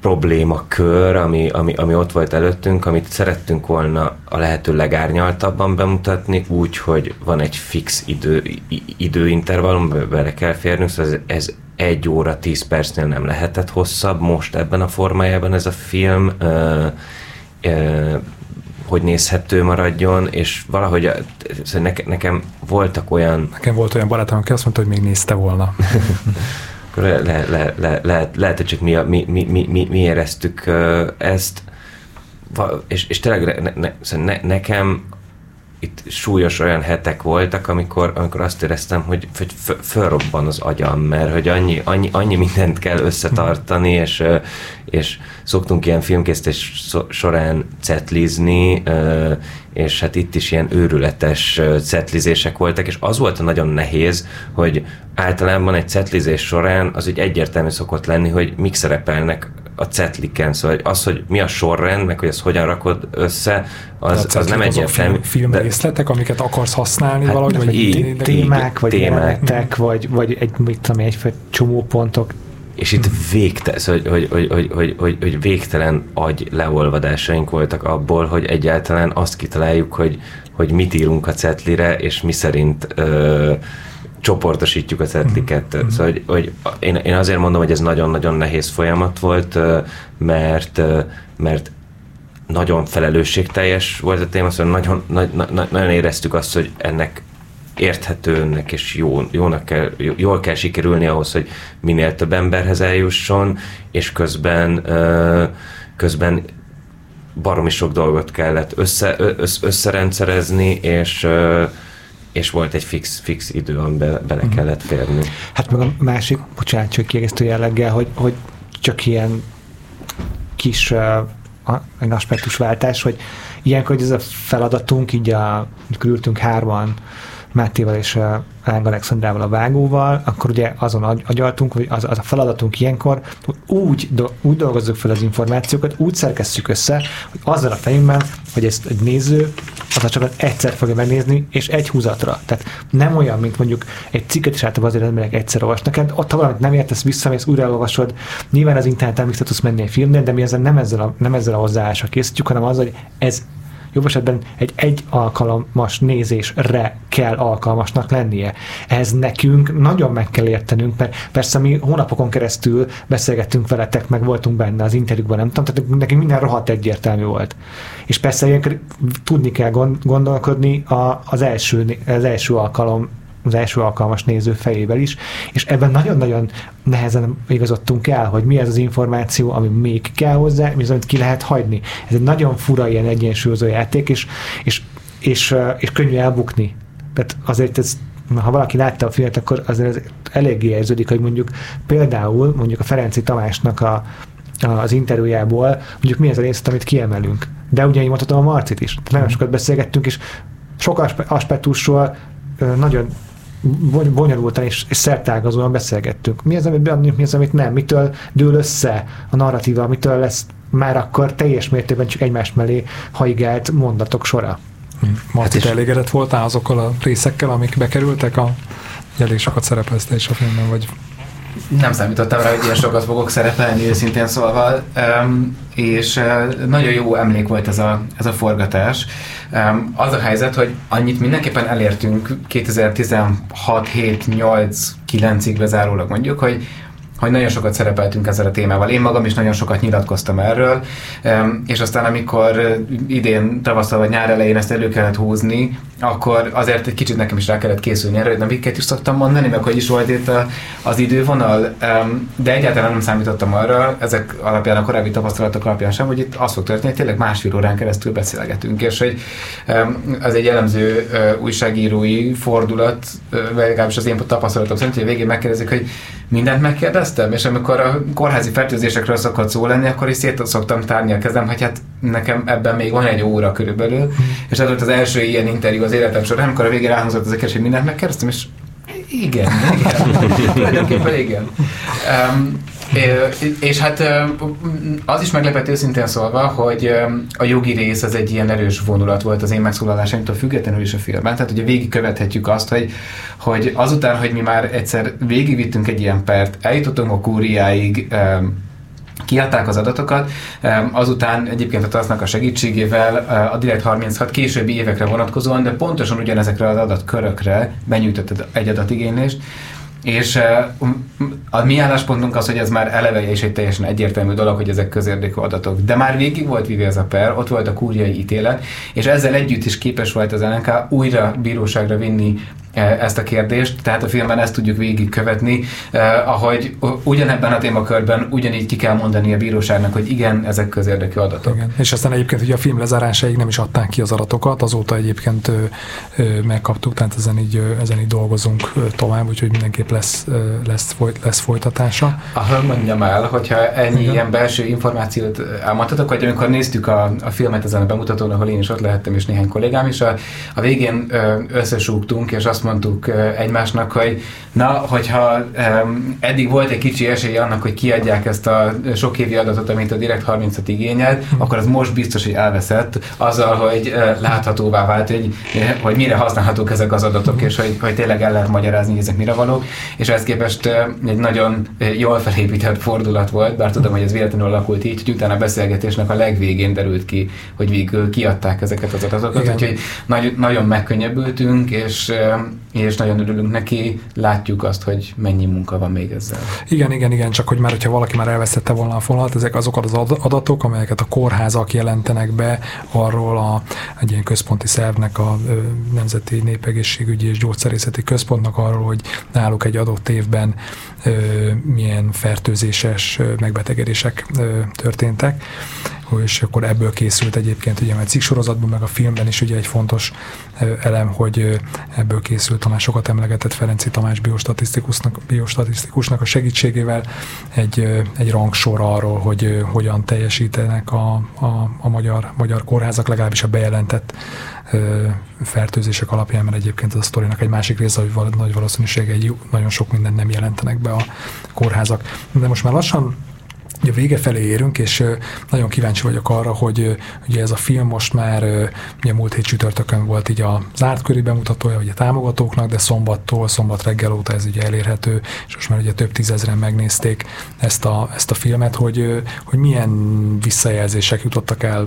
problémakör, ami, ami, ami ott volt előttünk, amit szerettünk volna a lehető legárnyaltabban bemutatni, úgy, hogy van egy fix idő, időintervallum, bele kell férnünk, szóval ez, ez egy óra, tíz percnél nem lehetett hosszabb, most ebben a formájában ez a film ö, ö, hogy nézhető maradjon, és valahogy szóval nekem voltak olyan...
Nekem volt olyan barátom, aki azt mondta, hogy még nézte volna.
Akkor le, le, le, le, lehet, lehet, hogy csak mi, mi, mi, mi, mi, mi éreztük ezt, és, és tényleg ne, ne, szóval ne, nekem itt súlyos olyan hetek voltak, amikor, amikor azt éreztem, hogy, hogy fölrobban az agyam, mert hogy annyi, annyi, annyi mindent kell összetartani, és, és szoktunk ilyen filmkészítés során cetlizni, és hát itt is ilyen őrületes cetlizések voltak, és az volt nagyon nehéz, hogy általában egy cetlizés során az úgy egyértelmű szokott lenni, hogy mik szerepelnek a cetliken, szóval az, hogy mi a sorrend, meg hogy ezt hogyan rakod össze, az, az nem egyértelmű.
Film, film részletek, amiket akarsz használni hát, valahogy, vagy
így, témák, vagy témák. vagy, vagy egy, mit tudom, egy csomó pontok,
és itt végtelen, szóval, hogy, hogy, hogy, hogy, hogy, hogy végtelen agy leolvadásaink voltak abból, hogy egyáltalán azt kitaláljuk, hogy, hogy mit írunk a cetlire, és mi szerint ö, csoportosítjuk a cetliket. Mm-hmm. Szóval, hogy, hogy én, én azért mondom, hogy ez nagyon-nagyon nehéz folyamat volt, mert, mert nagyon felelősségteljes volt a téma, szóval nagyon, nagy, na, nagyon éreztük azt, hogy ennek érthetőnek és jó, jónak kell, jól kell sikerülni ahhoz, hogy minél több emberhez eljusson, és közben közben baromi sok dolgot kellett össze, össz, összerendszerezni, és és volt egy fix, fix idő, amiben bele uh-huh. kellett férni.
Hát meg a másik, bocsánat, csak kiegészítő jelleggel, hogy, hogy csak ilyen kis uh, aspektusváltás, hogy ilyenkor, hogy ez a feladatunk, így a, ültünk hárman Mátéval és Láng Alexandrával a vágóval, akkor ugye azon agyaltunk, hogy az, az a feladatunk ilyenkor, hogy úgy, do, úgy dolgozzuk fel az információkat, úgy szerkesztjük össze, hogy azzal a fejünkben, hogy ezt egy néző az csak egyszer fogja megnézni, és egy húzatra. Tehát nem olyan, mint mondjuk egy cikket is általában azért emberek egyszer olvasnak. Hát ott, ha valamit nem értesz, visszamész, újra olvasod. Nyilván az interneten vissza tudsz menni egy filmnél, de mi ezzel nem ezzel a, nem ezzel a hozzáállással készítjük, hanem az, hogy ez jobb esetben egy egy alkalmas nézésre kell alkalmasnak lennie. Ez nekünk nagyon meg kell értenünk, mert persze mi hónapokon keresztül beszélgettünk veletek, meg voltunk benne az interjúkban, nem tudom, tehát nekünk minden rohadt egyértelmű volt. És persze ilyenkor tudni kell gondolkodni az első, az első alkalom az első alkalmas néző fejével is, és ebben nagyon-nagyon nehezen igazodtunk el, hogy mi ez az információ, ami még kell hozzá, mi az, amit ki lehet hagyni. Ez egy nagyon fura ilyen egyensúlyozó játék, és, és, és, és könnyű elbukni. Tehát azért ez ha valaki látta a filmet, akkor azért ez eléggé érződik, hogy mondjuk például mondjuk a Ferenci Tamásnak a, az interjújából, mondjuk mi ez a részt, amit kiemelünk. De ugyanígy mondhatom a Marcit is. Tehát nagyon sokat beszélgettünk, és sok aspektusról nagyon bonyolultan és, és szertágazóan beszélgettünk. Mi az, amit beadunk, mi az, amit nem, mitől dől össze a narratíva, mitől lesz már akkor teljes mértékben csak egymás mellé haigált mondatok sora.
Marti, hát elégedett voltál azokkal a részekkel, amik bekerültek a elég sokat szerepelsz is a filmben, vagy
nem számítottam rá, hogy ilyen sokat fogok szerepelni, őszintén szólva, um, és uh, nagyon jó emlék volt ez a, ez a forgatás. Um, az a helyzet, hogy annyit mindenképpen elértünk 2016, 7, 8, 9-ig bezárólag mondjuk, hogy hogy nagyon sokat szerepeltünk ezzel a témával. Én magam is nagyon sokat nyilatkoztam erről, és aztán amikor idén tavasszal vagy nyár elején ezt elő kellett húzni, akkor azért egy kicsit nekem is rá kellett készülni erre, hogy nem is szoktam mondani, meg hogy is volt itt az idővonal, de egyáltalán nem számítottam arra, ezek alapján, a korábbi tapasztalatok alapján sem, hogy itt az fog történni, hogy tényleg másfél órán keresztül beszélgetünk, és hogy az egy jellemző újságírói fordulat, legalábbis az én tapasztalatom szerint, hogy a végén megkérdezik, hogy mindent megkérdeztem, és amikor a kórházi fertőzésekről szokott szó lenni, akkor is szét szoktam tárni a kezem, hogy hát nekem ebben még van egy óra körülbelül, mm. és ez volt az első ilyen interjú az életem során, amikor a végén elhangzott ezeket, hogy mindent megkérdeztem, és igen, igen, tulajdonképpen igen. Um, és hát az is meglepett őszintén szólva, hogy a jogi rész az egy ilyen erős vonulat volt az én megszólalásaimtól függetlenül is a filmben. Tehát ugye végigkövethetjük azt, hogy, hogy azután, hogy mi már egyszer végigvittünk egy ilyen pert, eljutottunk a kúriáig, kiadták az adatokat, azután egyébként a TASZ-nak a segítségével a Direct 36 későbbi évekre vonatkozóan, de pontosan ugyanezekre az adatkörökre benyújtott egy adatigénylést, és a mi álláspontunk az, hogy ez már eleve és egy teljesen egyértelmű dolog, hogy ezek közérdekű adatok. De már végig volt vive ez a per, ott volt a kúriai ítélet, és ezzel együtt is képes volt az LNK újra bíróságra vinni ezt a kérdést, tehát a filmben ezt tudjuk végigkövetni, eh, ahogy ugyanebben a témakörben ugyanígy ki kell mondani a bíróságnak, hogy igen, ezek közérdekű adatok. Igen.
És aztán egyébként ugye a film lezárásáig nem is adták ki az adatokat, azóta egyébként ö, ö, megkaptuk, tehát ezen így, ö, ezen így dolgozunk tovább, úgyhogy mindenképp lesz, ö, lesz, folyt, lesz folytatása.
Aha, mondjam el, hogyha ennyi igen. ilyen belső információt elmondhatok, hogy amikor néztük a, a filmet ezen a bemutatón, ahol én is ott lehettem, és néhány kollégám is, a, a végén összesúgtunk, és azt mondtuk egymásnak, hogy na, hogyha eddig volt egy kicsi esély annak, hogy kiadják ezt a sok évi adatot, amit a Direct 36 igényel, hm. akkor az most biztos, hogy elveszett, azzal, hogy láthatóvá vált, hogy, hogy mire használhatók ezek az adatok, és hogy, hogy tényleg el lehet magyarázni, hogy ezek mire valók, és ezt képest egy nagyon jól felépített fordulat volt, bár tudom, hogy ez véletlenül alakult így, hogy utána a beszélgetésnek a legvégén derült ki, hogy végül kiadták ezeket az adatokat, úgyhogy nagy, nagyon megkönnyebbültünk, és és nagyon örülünk neki, látjuk azt, hogy mennyi munka van még ezzel.
Igen, igen, igen, csak hogy már, hogyha valaki már elveszette volna a fonalat, ezek azok az adatok, amelyeket a kórházak jelentenek be arról a, egy ilyen központi szervnek, a Nemzeti Népegészségügyi és Gyógyszerészeti Központnak arról, hogy náluk egy adott évben milyen fertőzéses megbetegedések történtek és akkor ebből készült egyébként ugye egy sorozatban, meg a filmben is ugye egy fontos elem, hogy ebből készült a már sokat emlegetett Ferenci Tamás biostatisztikusnak, biostatisztikusnak a segítségével egy, egy rangsor arról, hogy hogyan teljesítenek a, a, a magyar, magyar kórházak, legalábbis a bejelentett fertőzések alapján, mert egyébként az a sztorinak egy másik része, hogy nagy valószínűség egy nagyon sok mindent nem jelentenek be a kórházak. De most már lassan a vége felé érünk, és nagyon kíváncsi vagyok arra, hogy ugye ez a film most már ugye múlt hét csütörtökön volt így a zárt köri bemutatója, ugye támogatóknak, de szombattól, szombat reggel óta ez ugye elérhető, és most már ugye több tízezren megnézték ezt a, ezt a filmet, hogy, hogy milyen visszajelzések jutottak el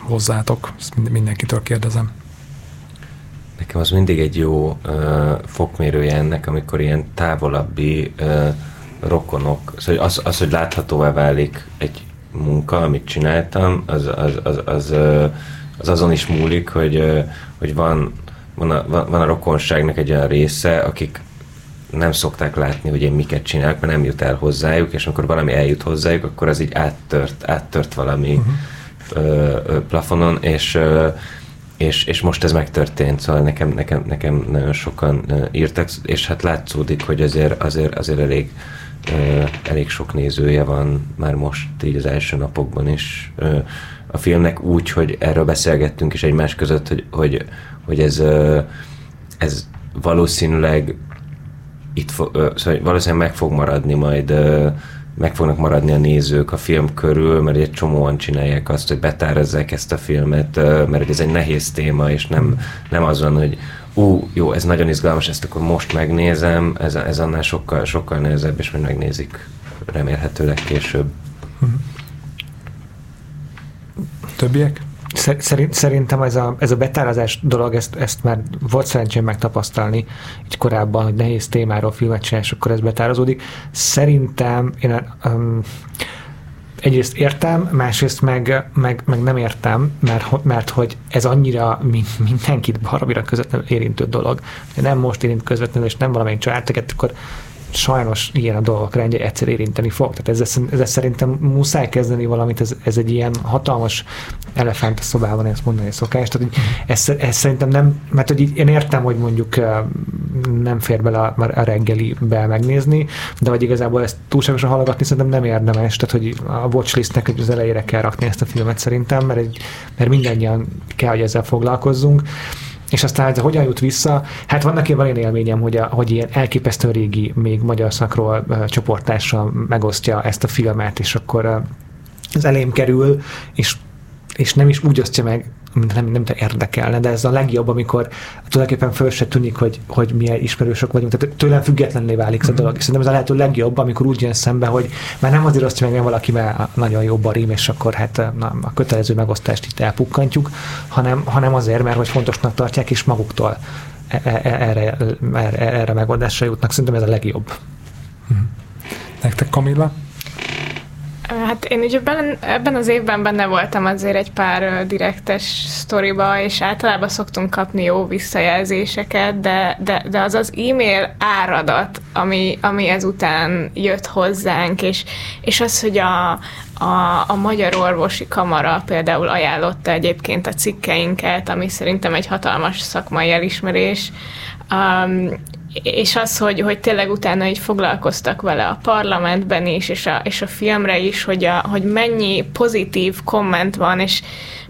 hozzátok, ezt mindenkitől kérdezem.
Nekem az mindig egy jó uh, fokmérője ennek, amikor ilyen távolabbi uh, rokonok, szóval az, az, hogy láthatóvá válik egy munka, amit csináltam, az, az, az, az, az azon is múlik, hogy, hogy van, van, a, van a rokonságnak egy olyan része, akik nem szokták látni, hogy én miket csinálok, mert nem jut el hozzájuk, és amikor valami eljut hozzájuk, akkor az így áttört, áttört valami uh-huh. ö, ö, plafonon, és ö, és, és most ez megtörtént, szóval nekem, nekem, nekem nagyon sokan írtak, és hát látszódik, hogy azért, azért, azért elég elég sok nézője van már most így az első napokban is. A filmnek úgy, hogy erről beszélgettünk is egymás között, hogy, hogy, hogy ez, ez valószínűleg itt fo- szóval valószínűleg meg fog maradni majd meg fognak maradni a nézők a film körül, mert egy csomóan csinálják azt, hogy betárazzák ezt a filmet, mert ez egy nehéz téma, és nem, nem az van, hogy ú, jó, ez nagyon izgalmas, ezt akkor most megnézem, ez, ez annál sokkal, sokkal nehezebb, és majd megnézik remélhetőleg később. Uh-huh.
Többiek?
Szerint, szerintem ez a, ez a betárazás dolog, ezt, ezt már volt szerencsém megtapasztalni így korábban, hogy nehéz témáról filmet csinálni, és akkor ez betárazódik. Szerintem én um, egyrészt értem, másrészt meg, meg, meg nem értem, mert, mert hogy ez annyira mindenkit baromira közvetlenül érintő dolog. Nem most érint közvetlenül, és nem valamelyik családtaget, akkor sajnos ilyen a dolgok rendje egyszer érinteni fog. Tehát ezzel, ezzel szerintem muszáj kezdeni valamit, ez, ez egy ilyen hatalmas elefánt a szobában, ezt mondani szokás. Tehát, hogy ez, ez szerintem nem, mert hogy így én értem, hogy mondjuk nem fér bele a, a reggelibe megnézni, de hogy igazából ezt túlságosan hallgatni szerintem nem érdemes, tehát hogy a watchlistnek az elejére kell rakni ezt a filmet szerintem, mert, egy, mert mindannyian kell, hogy ezzel foglalkozzunk. És aztán ez hogyan jut vissza? Hát vannak ilyen, én élményem, hogy, a, hogy ilyen elképesztő régi, még magyar szakról uh, csoportással megosztja ezt a filmet, és akkor uh, az elém kerül, és és nem is úgy osztja meg nem, nem érdekelne, de ez a legjobb, amikor tulajdonképpen föl se tűnik, hogy, hogy milyen ismerősök vagyunk, tehát tőlem függetlenné válik ez a dolog. Szerintem ez a lehető legjobb, amikor úgy jön szembe, hogy már nem azért azt meg valaki, mert nagyon jó barim, és akkor hát na, a kötelező megosztást itt elpukkantjuk, hanem, hanem azért, mert hogy fontosnak tartják, és maguktól e, e, e, erre, erre, erre megoldásra jutnak. Szerintem ez a legjobb.
Mhm. Nektek, Kamilla?
Hát én ugye ebben, ebben az évben benne voltam azért egy pár direktes sztoriba, és általában szoktunk kapni jó visszajelzéseket, de, de, de az az e-mail áradat, ami, ami ezután jött hozzánk, és, és az, hogy a, a, a Magyar Orvosi Kamara például ajánlotta egyébként a cikkeinket, ami szerintem egy hatalmas szakmai elismerés, um, és az, hogy, hogy tényleg utána így foglalkoztak vele a parlamentben is, és a, és a filmre is, hogy, a, hogy mennyi pozitív komment van, és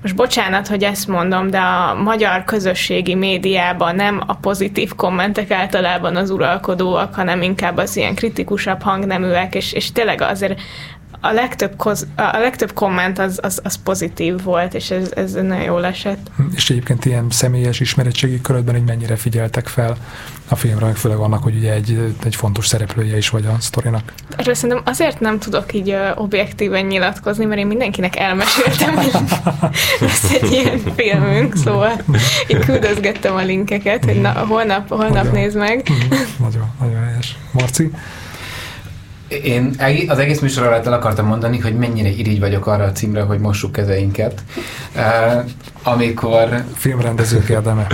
most bocsánat, hogy ezt mondom, de a magyar közösségi médiában nem a pozitív kommentek általában az uralkodóak, hanem inkább az ilyen kritikusabb hangneműek, és, és tényleg azért a legtöbb, koz, a legtöbb komment az, az, az pozitív volt, és ez, ez nagyon jól esett.
És egyébként ilyen személyes ismeretségi körödben, hogy mennyire figyeltek fel a filmre, főleg annak, hogy ugye egy, egy fontos szereplője is vagy a sztorinak.
Erről szerintem azért nem tudok így objektíven nyilatkozni, mert én mindenkinek elmeséltem, hogy lesz egy ilyen filmünk, szóval így küldözgettem a linkeket, hogy na, holnap, holnap nagyon, nézd meg.
Nagyon, nagyon helyes. Marci?
Én az egész műsor alatt el akartam mondani, hogy mennyire irigy vagyok arra a címre, hogy mossuk kezeinket. Amikor...
Filmrendezők érdeme.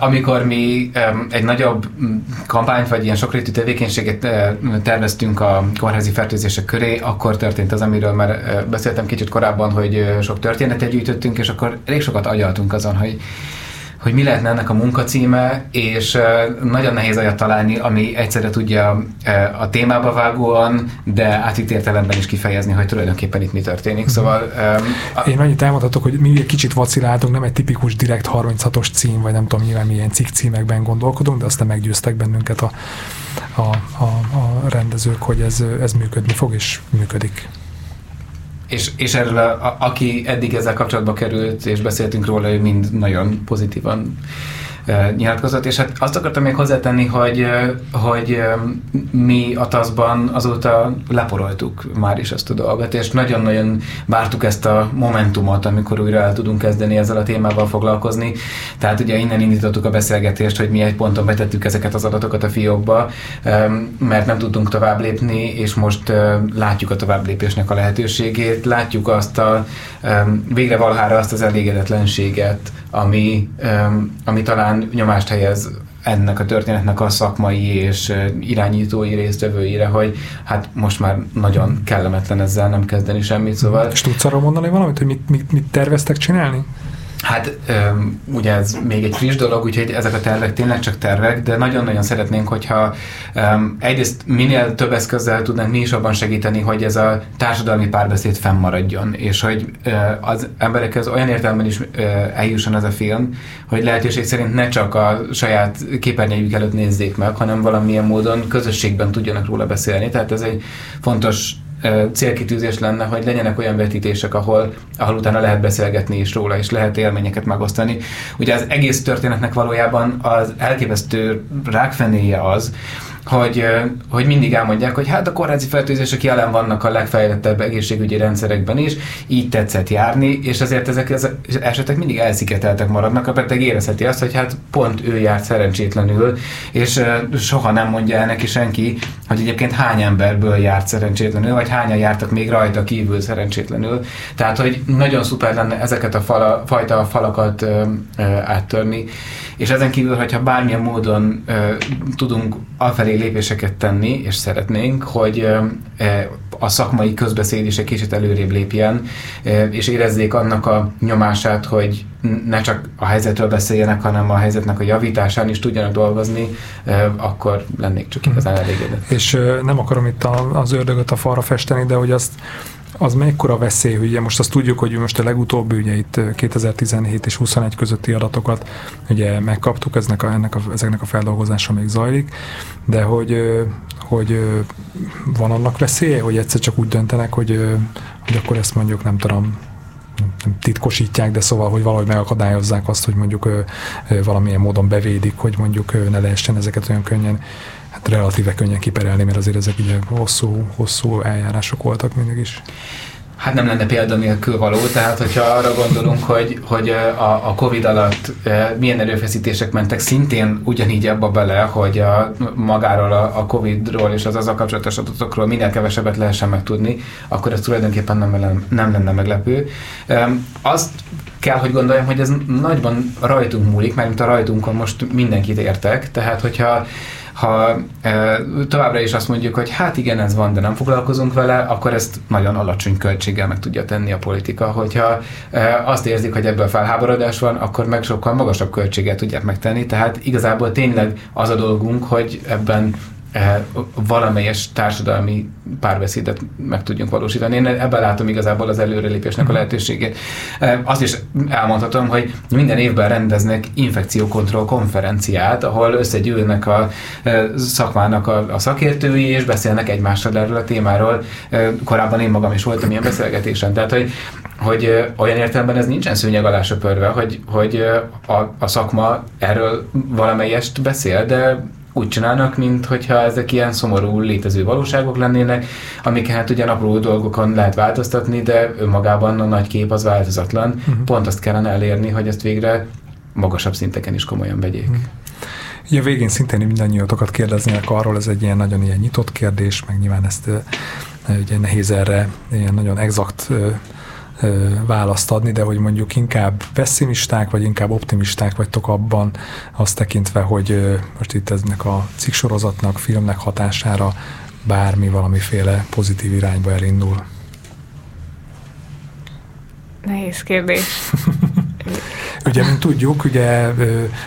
Amikor mi egy nagyobb kampányt, vagy ilyen sokrétű tevékenységet terveztünk a kórházi fertőzések köré, akkor történt az, amiről már beszéltem kicsit korábban, hogy sok történetet gyűjtöttünk, és akkor elég sokat agyaltunk azon, hogy hogy mi lehetne ennek a munkacíme, és nagyon nehéz olyat találni, ami egyszerre tudja a témába vágóan, de átvitt értelemben is kifejezni, hogy tulajdonképpen itt mi történik. Mhm. Szóval...
A... Én annyit elmondhatok, hogy mi egy kicsit vaciláltunk, nem egy tipikus direkt 36-os cím, vagy nem tudom, nyilván milyen cikk címekben gondolkodunk, de aztán meggyőztek bennünket a, a, a, a rendezők, hogy ez, ez működni fog, és működik.
És, és erről, a, a, aki eddig ezzel kapcsolatba került, és beszéltünk róla, ő mind nagyon pozitívan nyilatkozott, és hát azt akartam még hozzátenni, hogy, hogy mi a TASZ-ban azóta leporoltuk már is ezt a dolgot, és nagyon-nagyon vártuk ezt a momentumot, amikor újra el tudunk kezdeni ezzel a témával foglalkozni. Tehát ugye innen indítottuk a beszélgetést, hogy mi egy ponton betettük ezeket az adatokat a fiókba, mert nem tudtunk tovább lépni, és most látjuk a tovább lépésnek a lehetőségét, látjuk azt a végre valhára azt az elégedetlenséget, ami, ami talán nyomást helyez ennek a történetnek a szakmai és irányítói résztvevőire, hogy hát most már nagyon kellemetlen ezzel nem kezdeni semmit, szóval...
És tudsz arra mondani valamit, hogy mit, mit, mit terveztek csinálni?
Hát um, ugye ez még egy friss dolog, úgyhogy ezek a tervek tényleg csak tervek, de nagyon-nagyon szeretnénk, hogyha um, egyrészt minél több eszközzel tudnánk mi is abban segíteni, hogy ez a társadalmi párbeszéd fennmaradjon, és hogy uh, az emberekhez olyan értelemben is uh, eljusson ez a film, hogy lehetőség szerint ne csak a saját képernyőjük előtt nézzék meg, hanem valamilyen módon közösségben tudjanak róla beszélni. Tehát ez egy fontos célkitűzés lenne, hogy legyenek olyan vetítések, ahol, ahol utána lehet beszélgetni is róla, és lehet élményeket megosztani. Ugye az egész történetnek valójában az elképesztő rákfenéje az, hogy, hogy mindig elmondják, hogy hát a kórházi fertőzések jelen vannak a legfejlettebb egészségügyi rendszerekben is, így tetszett járni, és ezért ezek az esetek mindig elszigeteltek maradnak, a beteg érezheti azt, hogy hát pont ő járt szerencsétlenül, és soha nem mondja el neki senki, hogy egyébként hány emberből járt szerencsétlenül, vagy hányan jártak még rajta kívül szerencsétlenül. Tehát, hogy nagyon szuper lenne ezeket a fala, fajta falakat ö, ö, áttörni, és ezen kívül, hogyha bármilyen módon ö, tudunk afelé lépéseket tenni, és szeretnénk, hogy ö, a szakmai közbeszéd is egy kicsit előrébb lépjen, ö, és érezzék annak a nyomását, hogy ne csak a helyzetről beszéljenek, hanem a helyzetnek a javításán is tudjanak dolgozni, akkor lennék csak igazán elégedett.
És nem akarom itt az ördögöt a falra festeni, de hogy azt az mekkora veszély, ugye most azt tudjuk, hogy most a legutóbbi, ugye itt 2017 és 21 közötti adatokat ugye megkaptuk, eznek a, ennek a, ezeknek a feldolgozása még zajlik, de hogy, hogy van annak veszélye, hogy egyszer csak úgy döntenek, hogy, hogy akkor ezt mondjuk nem tudom, nem titkosítják, de szóval, hogy valahogy megakadályozzák azt, hogy mondjuk ö, ö, valamilyen módon bevédik, hogy mondjuk ö, ne lehessen ezeket olyan könnyen hát relatíve könnyen kiperelni, mert azért ezek ugye hosszú, hosszú eljárások voltak mindig is
hát nem lenne példa nélkül való, tehát hogyha arra gondolunk, hogy, hogy a, a Covid alatt milyen erőfeszítések mentek szintén ugyanígy abba bele, hogy a, magáról a, a Covid-ról és az azzal kapcsolatos adatokról minél kevesebbet lehessen megtudni, akkor ez tulajdonképpen nem, nem lenne meglepő. Azt kell, hogy gondoljam, hogy ez nagyban rajtunk múlik, mert a rajtunkon most mindenkit értek, tehát hogyha ha e, továbbra is azt mondjuk, hogy hát igen, ez van, de nem foglalkozunk vele, akkor ezt nagyon alacsony költséggel meg tudja tenni a politika. Hogyha e, azt érzik, hogy ebből felháborodás van, akkor meg sokkal magasabb költséggel tudják megtenni. Tehát igazából tényleg az a dolgunk, hogy ebben valamelyes társadalmi párbeszédet meg tudjunk valósítani. Én ebben látom igazából az előrelépésnek a lehetőségét. Eh, azt is elmondhatom, hogy minden évben rendeznek infekciókontroll konferenciát, ahol összegyűlnek a eh, szakmának a, a szakértői, és beszélnek egymással erről a témáról. Korábban én magam is voltam ilyen beszélgetésen. Tehát, hogy hogy olyan értelemben ez nincsen szőnyeg alá söpörve, hogy, hogy a, a szakma erről valamelyest beszél, de úgy csinálnak, mint hogyha ezek ilyen szomorú létező valóságok lennének, amiket hát ugyan apró dolgokon lehet változtatni, de önmagában a nagy kép az változatlan. Uh-huh. Pont azt kellene elérni, hogy ezt végre magasabb szinteken is komolyan vegyék. Uh-huh.
Ja, végén szintén mindannyiatokat kérdeznének arról, ez egy ilyen nagyon ilyen nyitott kérdés, meg nyilván ezt ugye nehéz erre ilyen nagyon exakt választ adni, de hogy mondjuk inkább pessimisták, vagy inkább optimisták vagytok abban, azt tekintve, hogy most itt eznek a cikksorozatnak, filmnek hatására bármi valamiféle pozitív irányba elindul.
Nehéz kérdés.
Ugye, mint tudjuk, ugye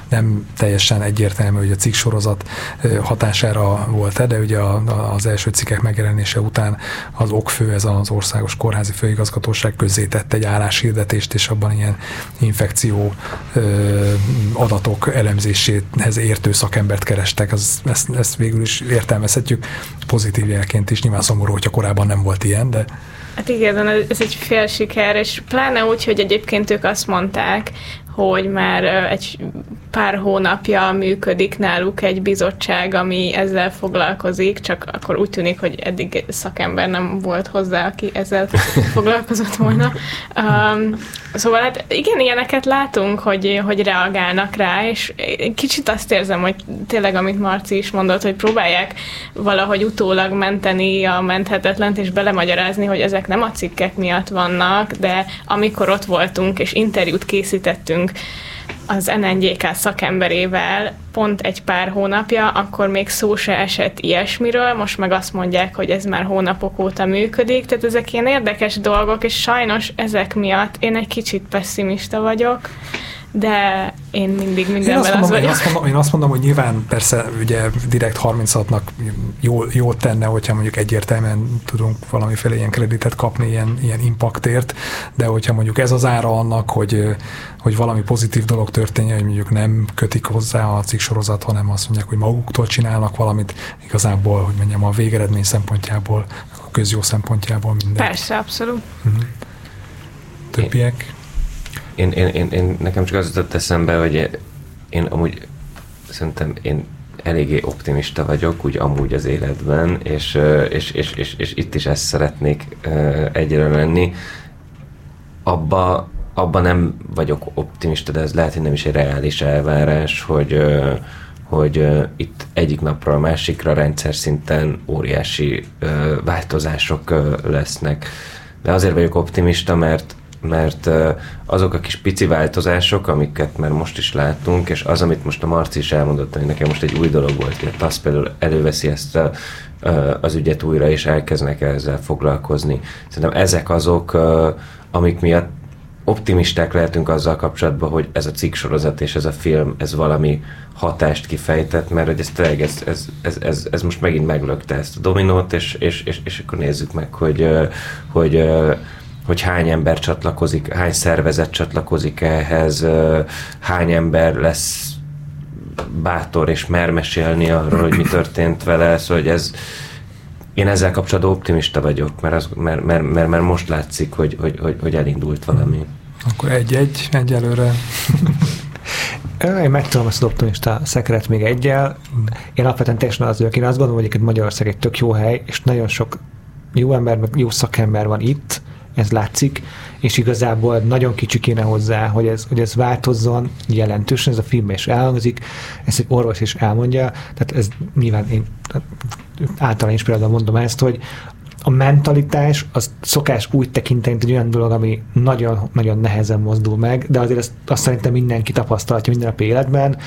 nem teljesen egyértelmű, hogy a cikk sorozat hatására volt-e, de ugye az első cikkek megjelenése után az okfő, ez az országos kórházi főigazgatóság tett egy álláshirdetést, és abban ilyen infekció adatok elemzéséhez értő szakembert kerestek. Az, ezt, ezt végül is értelmezhetjük pozitív jelként is. Nyilván szomorú, hogyha korábban nem volt ilyen, de
Hát igen, ez egy fél siker, és pláne úgy, hogy egyébként ők azt mondták, hogy már egy pár hónapja működik náluk egy bizottság, ami ezzel foglalkozik, csak akkor úgy tűnik, hogy eddig szakember nem volt hozzá, aki ezzel foglalkozott volna. Um, szóval hát igen, ilyeneket látunk, hogy, hogy reagálnak rá, és kicsit azt érzem, hogy tényleg, amit Marci is mondott, hogy próbálják valahogy utólag menteni a menthetetlent, és belemagyarázni, hogy ezek nem a cikkek miatt vannak, de amikor ott voltunk, és interjút készítettünk, az NNGK szakemberével pont egy pár hónapja, akkor még szó se esett ilyesmiről, most meg azt mondják, hogy ez már hónapok óta működik, tehát ezek ilyen érdekes dolgok, és sajnos ezek miatt én egy kicsit pessimista vagyok, de én mindig mindenben
én azt mondom,
az.
Én azt, mondom, én azt mondom, hogy nyilván persze ugye direkt 36-nak jó, jó tenne, hogyha mondjuk egyértelműen tudunk valamiféle ilyen kreditet kapni ilyen, ilyen impaktért, de hogyha mondjuk ez az ára annak, hogy, hogy valami pozitív dolog történjen, hogy mondjuk nem kötik hozzá a cikk sorozat, hanem azt mondják, hogy maguktól csinálnak valamit, igazából, hogy mondjam, a végeredmény szempontjából, a közjó szempontjából minden.
Persze, abszolút. Uh-huh.
Többiek?
Én, én, én, én, nekem csak az jutott eszembe, hogy én amúgy szerintem én eléggé optimista vagyok, úgy amúgy az életben, és, és, és, és, és itt is ezt szeretnék egyre lenni. Abba, abba nem vagyok optimista, de ez lehet, hogy nem is egy reális elvárás, hogy, hogy itt egyik napról a másikra rendszer szinten óriási változások lesznek. De azért vagyok optimista, mert mert azok a kis pici változások, amiket már most is látunk, és az, amit most a Marci is elmondott, hogy nekem most egy új dolog volt, hogy a TASZ például előveszi ezt a, az ügyet újra, és elkezdnek ezzel foglalkozni. Szerintem ezek azok, amik miatt optimisták lehetünk azzal kapcsolatban, hogy ez a cikk sorozat és ez a film, ez valami hatást kifejtett, mert hogy ez tényleg, ez, ez, ez, ez most megint meglökte ezt a dominót, és, és, és, és akkor nézzük meg, hogy, hogy hogy hány ember csatlakozik, hány szervezet csatlakozik ehhez, hány ember lesz bátor és mer mesélni arról, hogy mi történt vele, szóval hogy ez, én ezzel kapcsolatban optimista vagyok, mert, az, mert, mert, mert, mert most látszik, hogy, hogy, hogy, hogy elindult valami.
Akkor egy-egy, egyelőre.
Én meg tudom azt az optimista szekeret még egyel. Én alapvetően teljesen az vagyok. Én azt gondolom, hogy Magyarország egy tök jó hely, és nagyon sok jó ember, meg jó szakember van itt, ez látszik, és igazából nagyon kicsi kéne hozzá, hogy ez, hogy ez változzon jelentősen, ez a film is elhangzik, ezt egy orvos is elmondja, tehát ez nyilván én általános például mondom ezt, hogy a mentalitás, az szokás úgy tekinteni, hogy olyan dolog, ami nagyon-nagyon nehezen mozdul meg, de azért azt, azt szerintem mindenki tapasztalja minden nap életben,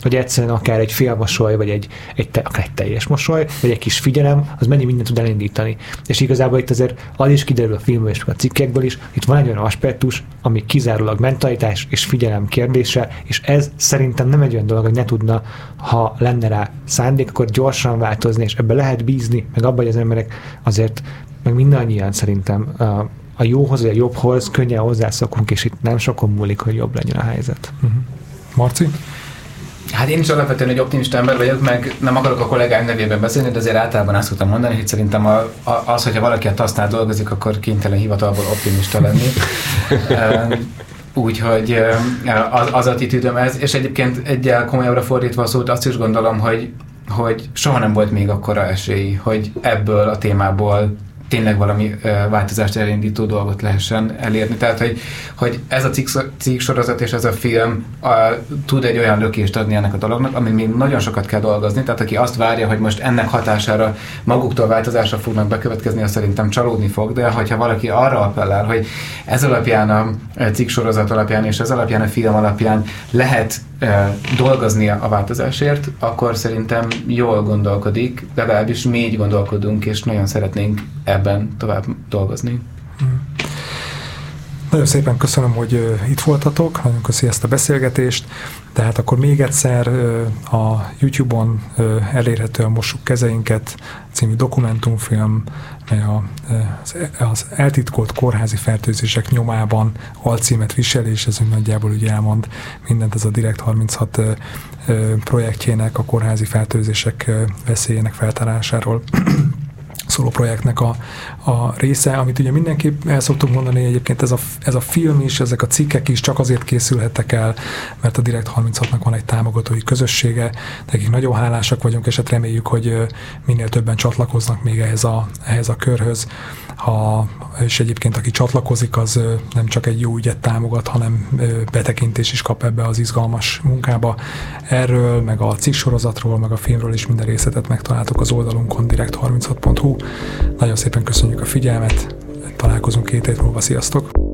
hogy egyszerűen akár egy fél mosoly, vagy egy, egy, te, akár egy teljes mosoly, vagy egy kis figyelem, az mennyi mindent tud elindítani. És igazából itt azért az is kiderül a filmből és a cikkekből is, itt van egy olyan aspektus, ami kizárólag mentalitás és figyelem kérdése, és ez szerintem nem egy olyan dolog, hogy ne tudna, ha lenne rá szándék, akkor gyorsan változni, és ebbe lehet bízni, meg abban, hogy az emberek azért meg mindannyian szerintem a jóhoz vagy a jobbhoz könnyen hozzászokunk, és itt nem sokon múlik, hogy jobb legyen a helyzet. Uh-huh.
Marci?
Hát én is alapvetően egy optimista ember vagyok, meg nem akarok a kollégáim nevében beszélni, de azért általában azt szoktam mondani, hogy szerintem a, a, az, hogyha valaki a tasznál dolgozik, akkor kénytelen hivatalból optimista lenni. Úgyhogy az, az attitűdöm ez, és egyébként egyel komolyabbra fordítva a szót, azt is gondolom, hogy, hogy soha nem volt még akkora esély, hogy ebből a témából tényleg valami változást elindító dolgot lehessen elérni. Tehát, hogy, hogy ez a cikk, cikk sorozat és ez a film a, tud egy olyan lökést adni ennek a dolognak, ami még nagyon sokat kell dolgozni. Tehát, aki azt várja, hogy most ennek hatására maguktól változásra fognak bekövetkezni, azt szerintem csalódni fog, de hogyha valaki arra appellál, hogy ez alapján a cikk sorozat alapján és ez alapján a film alapján lehet dolgozni a változásért, akkor szerintem jól gondolkodik, legalábbis mi így gondolkodunk, és nagyon szeretnénk ebben tovább dolgozni.
Nagyon szépen köszönöm, hogy itt voltatok, nagyon köszi ezt a beszélgetést. Tehát akkor még egyszer a YouTube-on elérhető a Mossuk kezeinket című dokumentumfilm, mely az, az eltitkolt kórházi fertőzések nyomában alcímet visel, és ez nagyjából ugye elmond mindent ez a Direkt 36 projektjének, a kórházi fertőzések veszélyének feltárásáról szóló projektnek a, a része, amit ugye mindenképp el szoktuk mondani, egyébként ez a, ez a film is, ezek a cikkek is csak azért készülhettek el, mert a Direkt 36-nak van egy támogatói közössége, nekik nagyon hálásak vagyunk, és hát reméljük, hogy minél többen csatlakoznak még ehhez a, ehhez a körhöz. Ha, és egyébként aki csatlakozik, az nem csak egy jó ügyet támogat, hanem betekintés is kap ebbe az izgalmas munkába. Erről, meg a cikksorozatról, meg a filmről is minden részletet megtaláltok az oldalunkon direkt36.hu. Nagyon szépen köszönjük a figyelmet, találkozunk két hét múlva, sziasztok!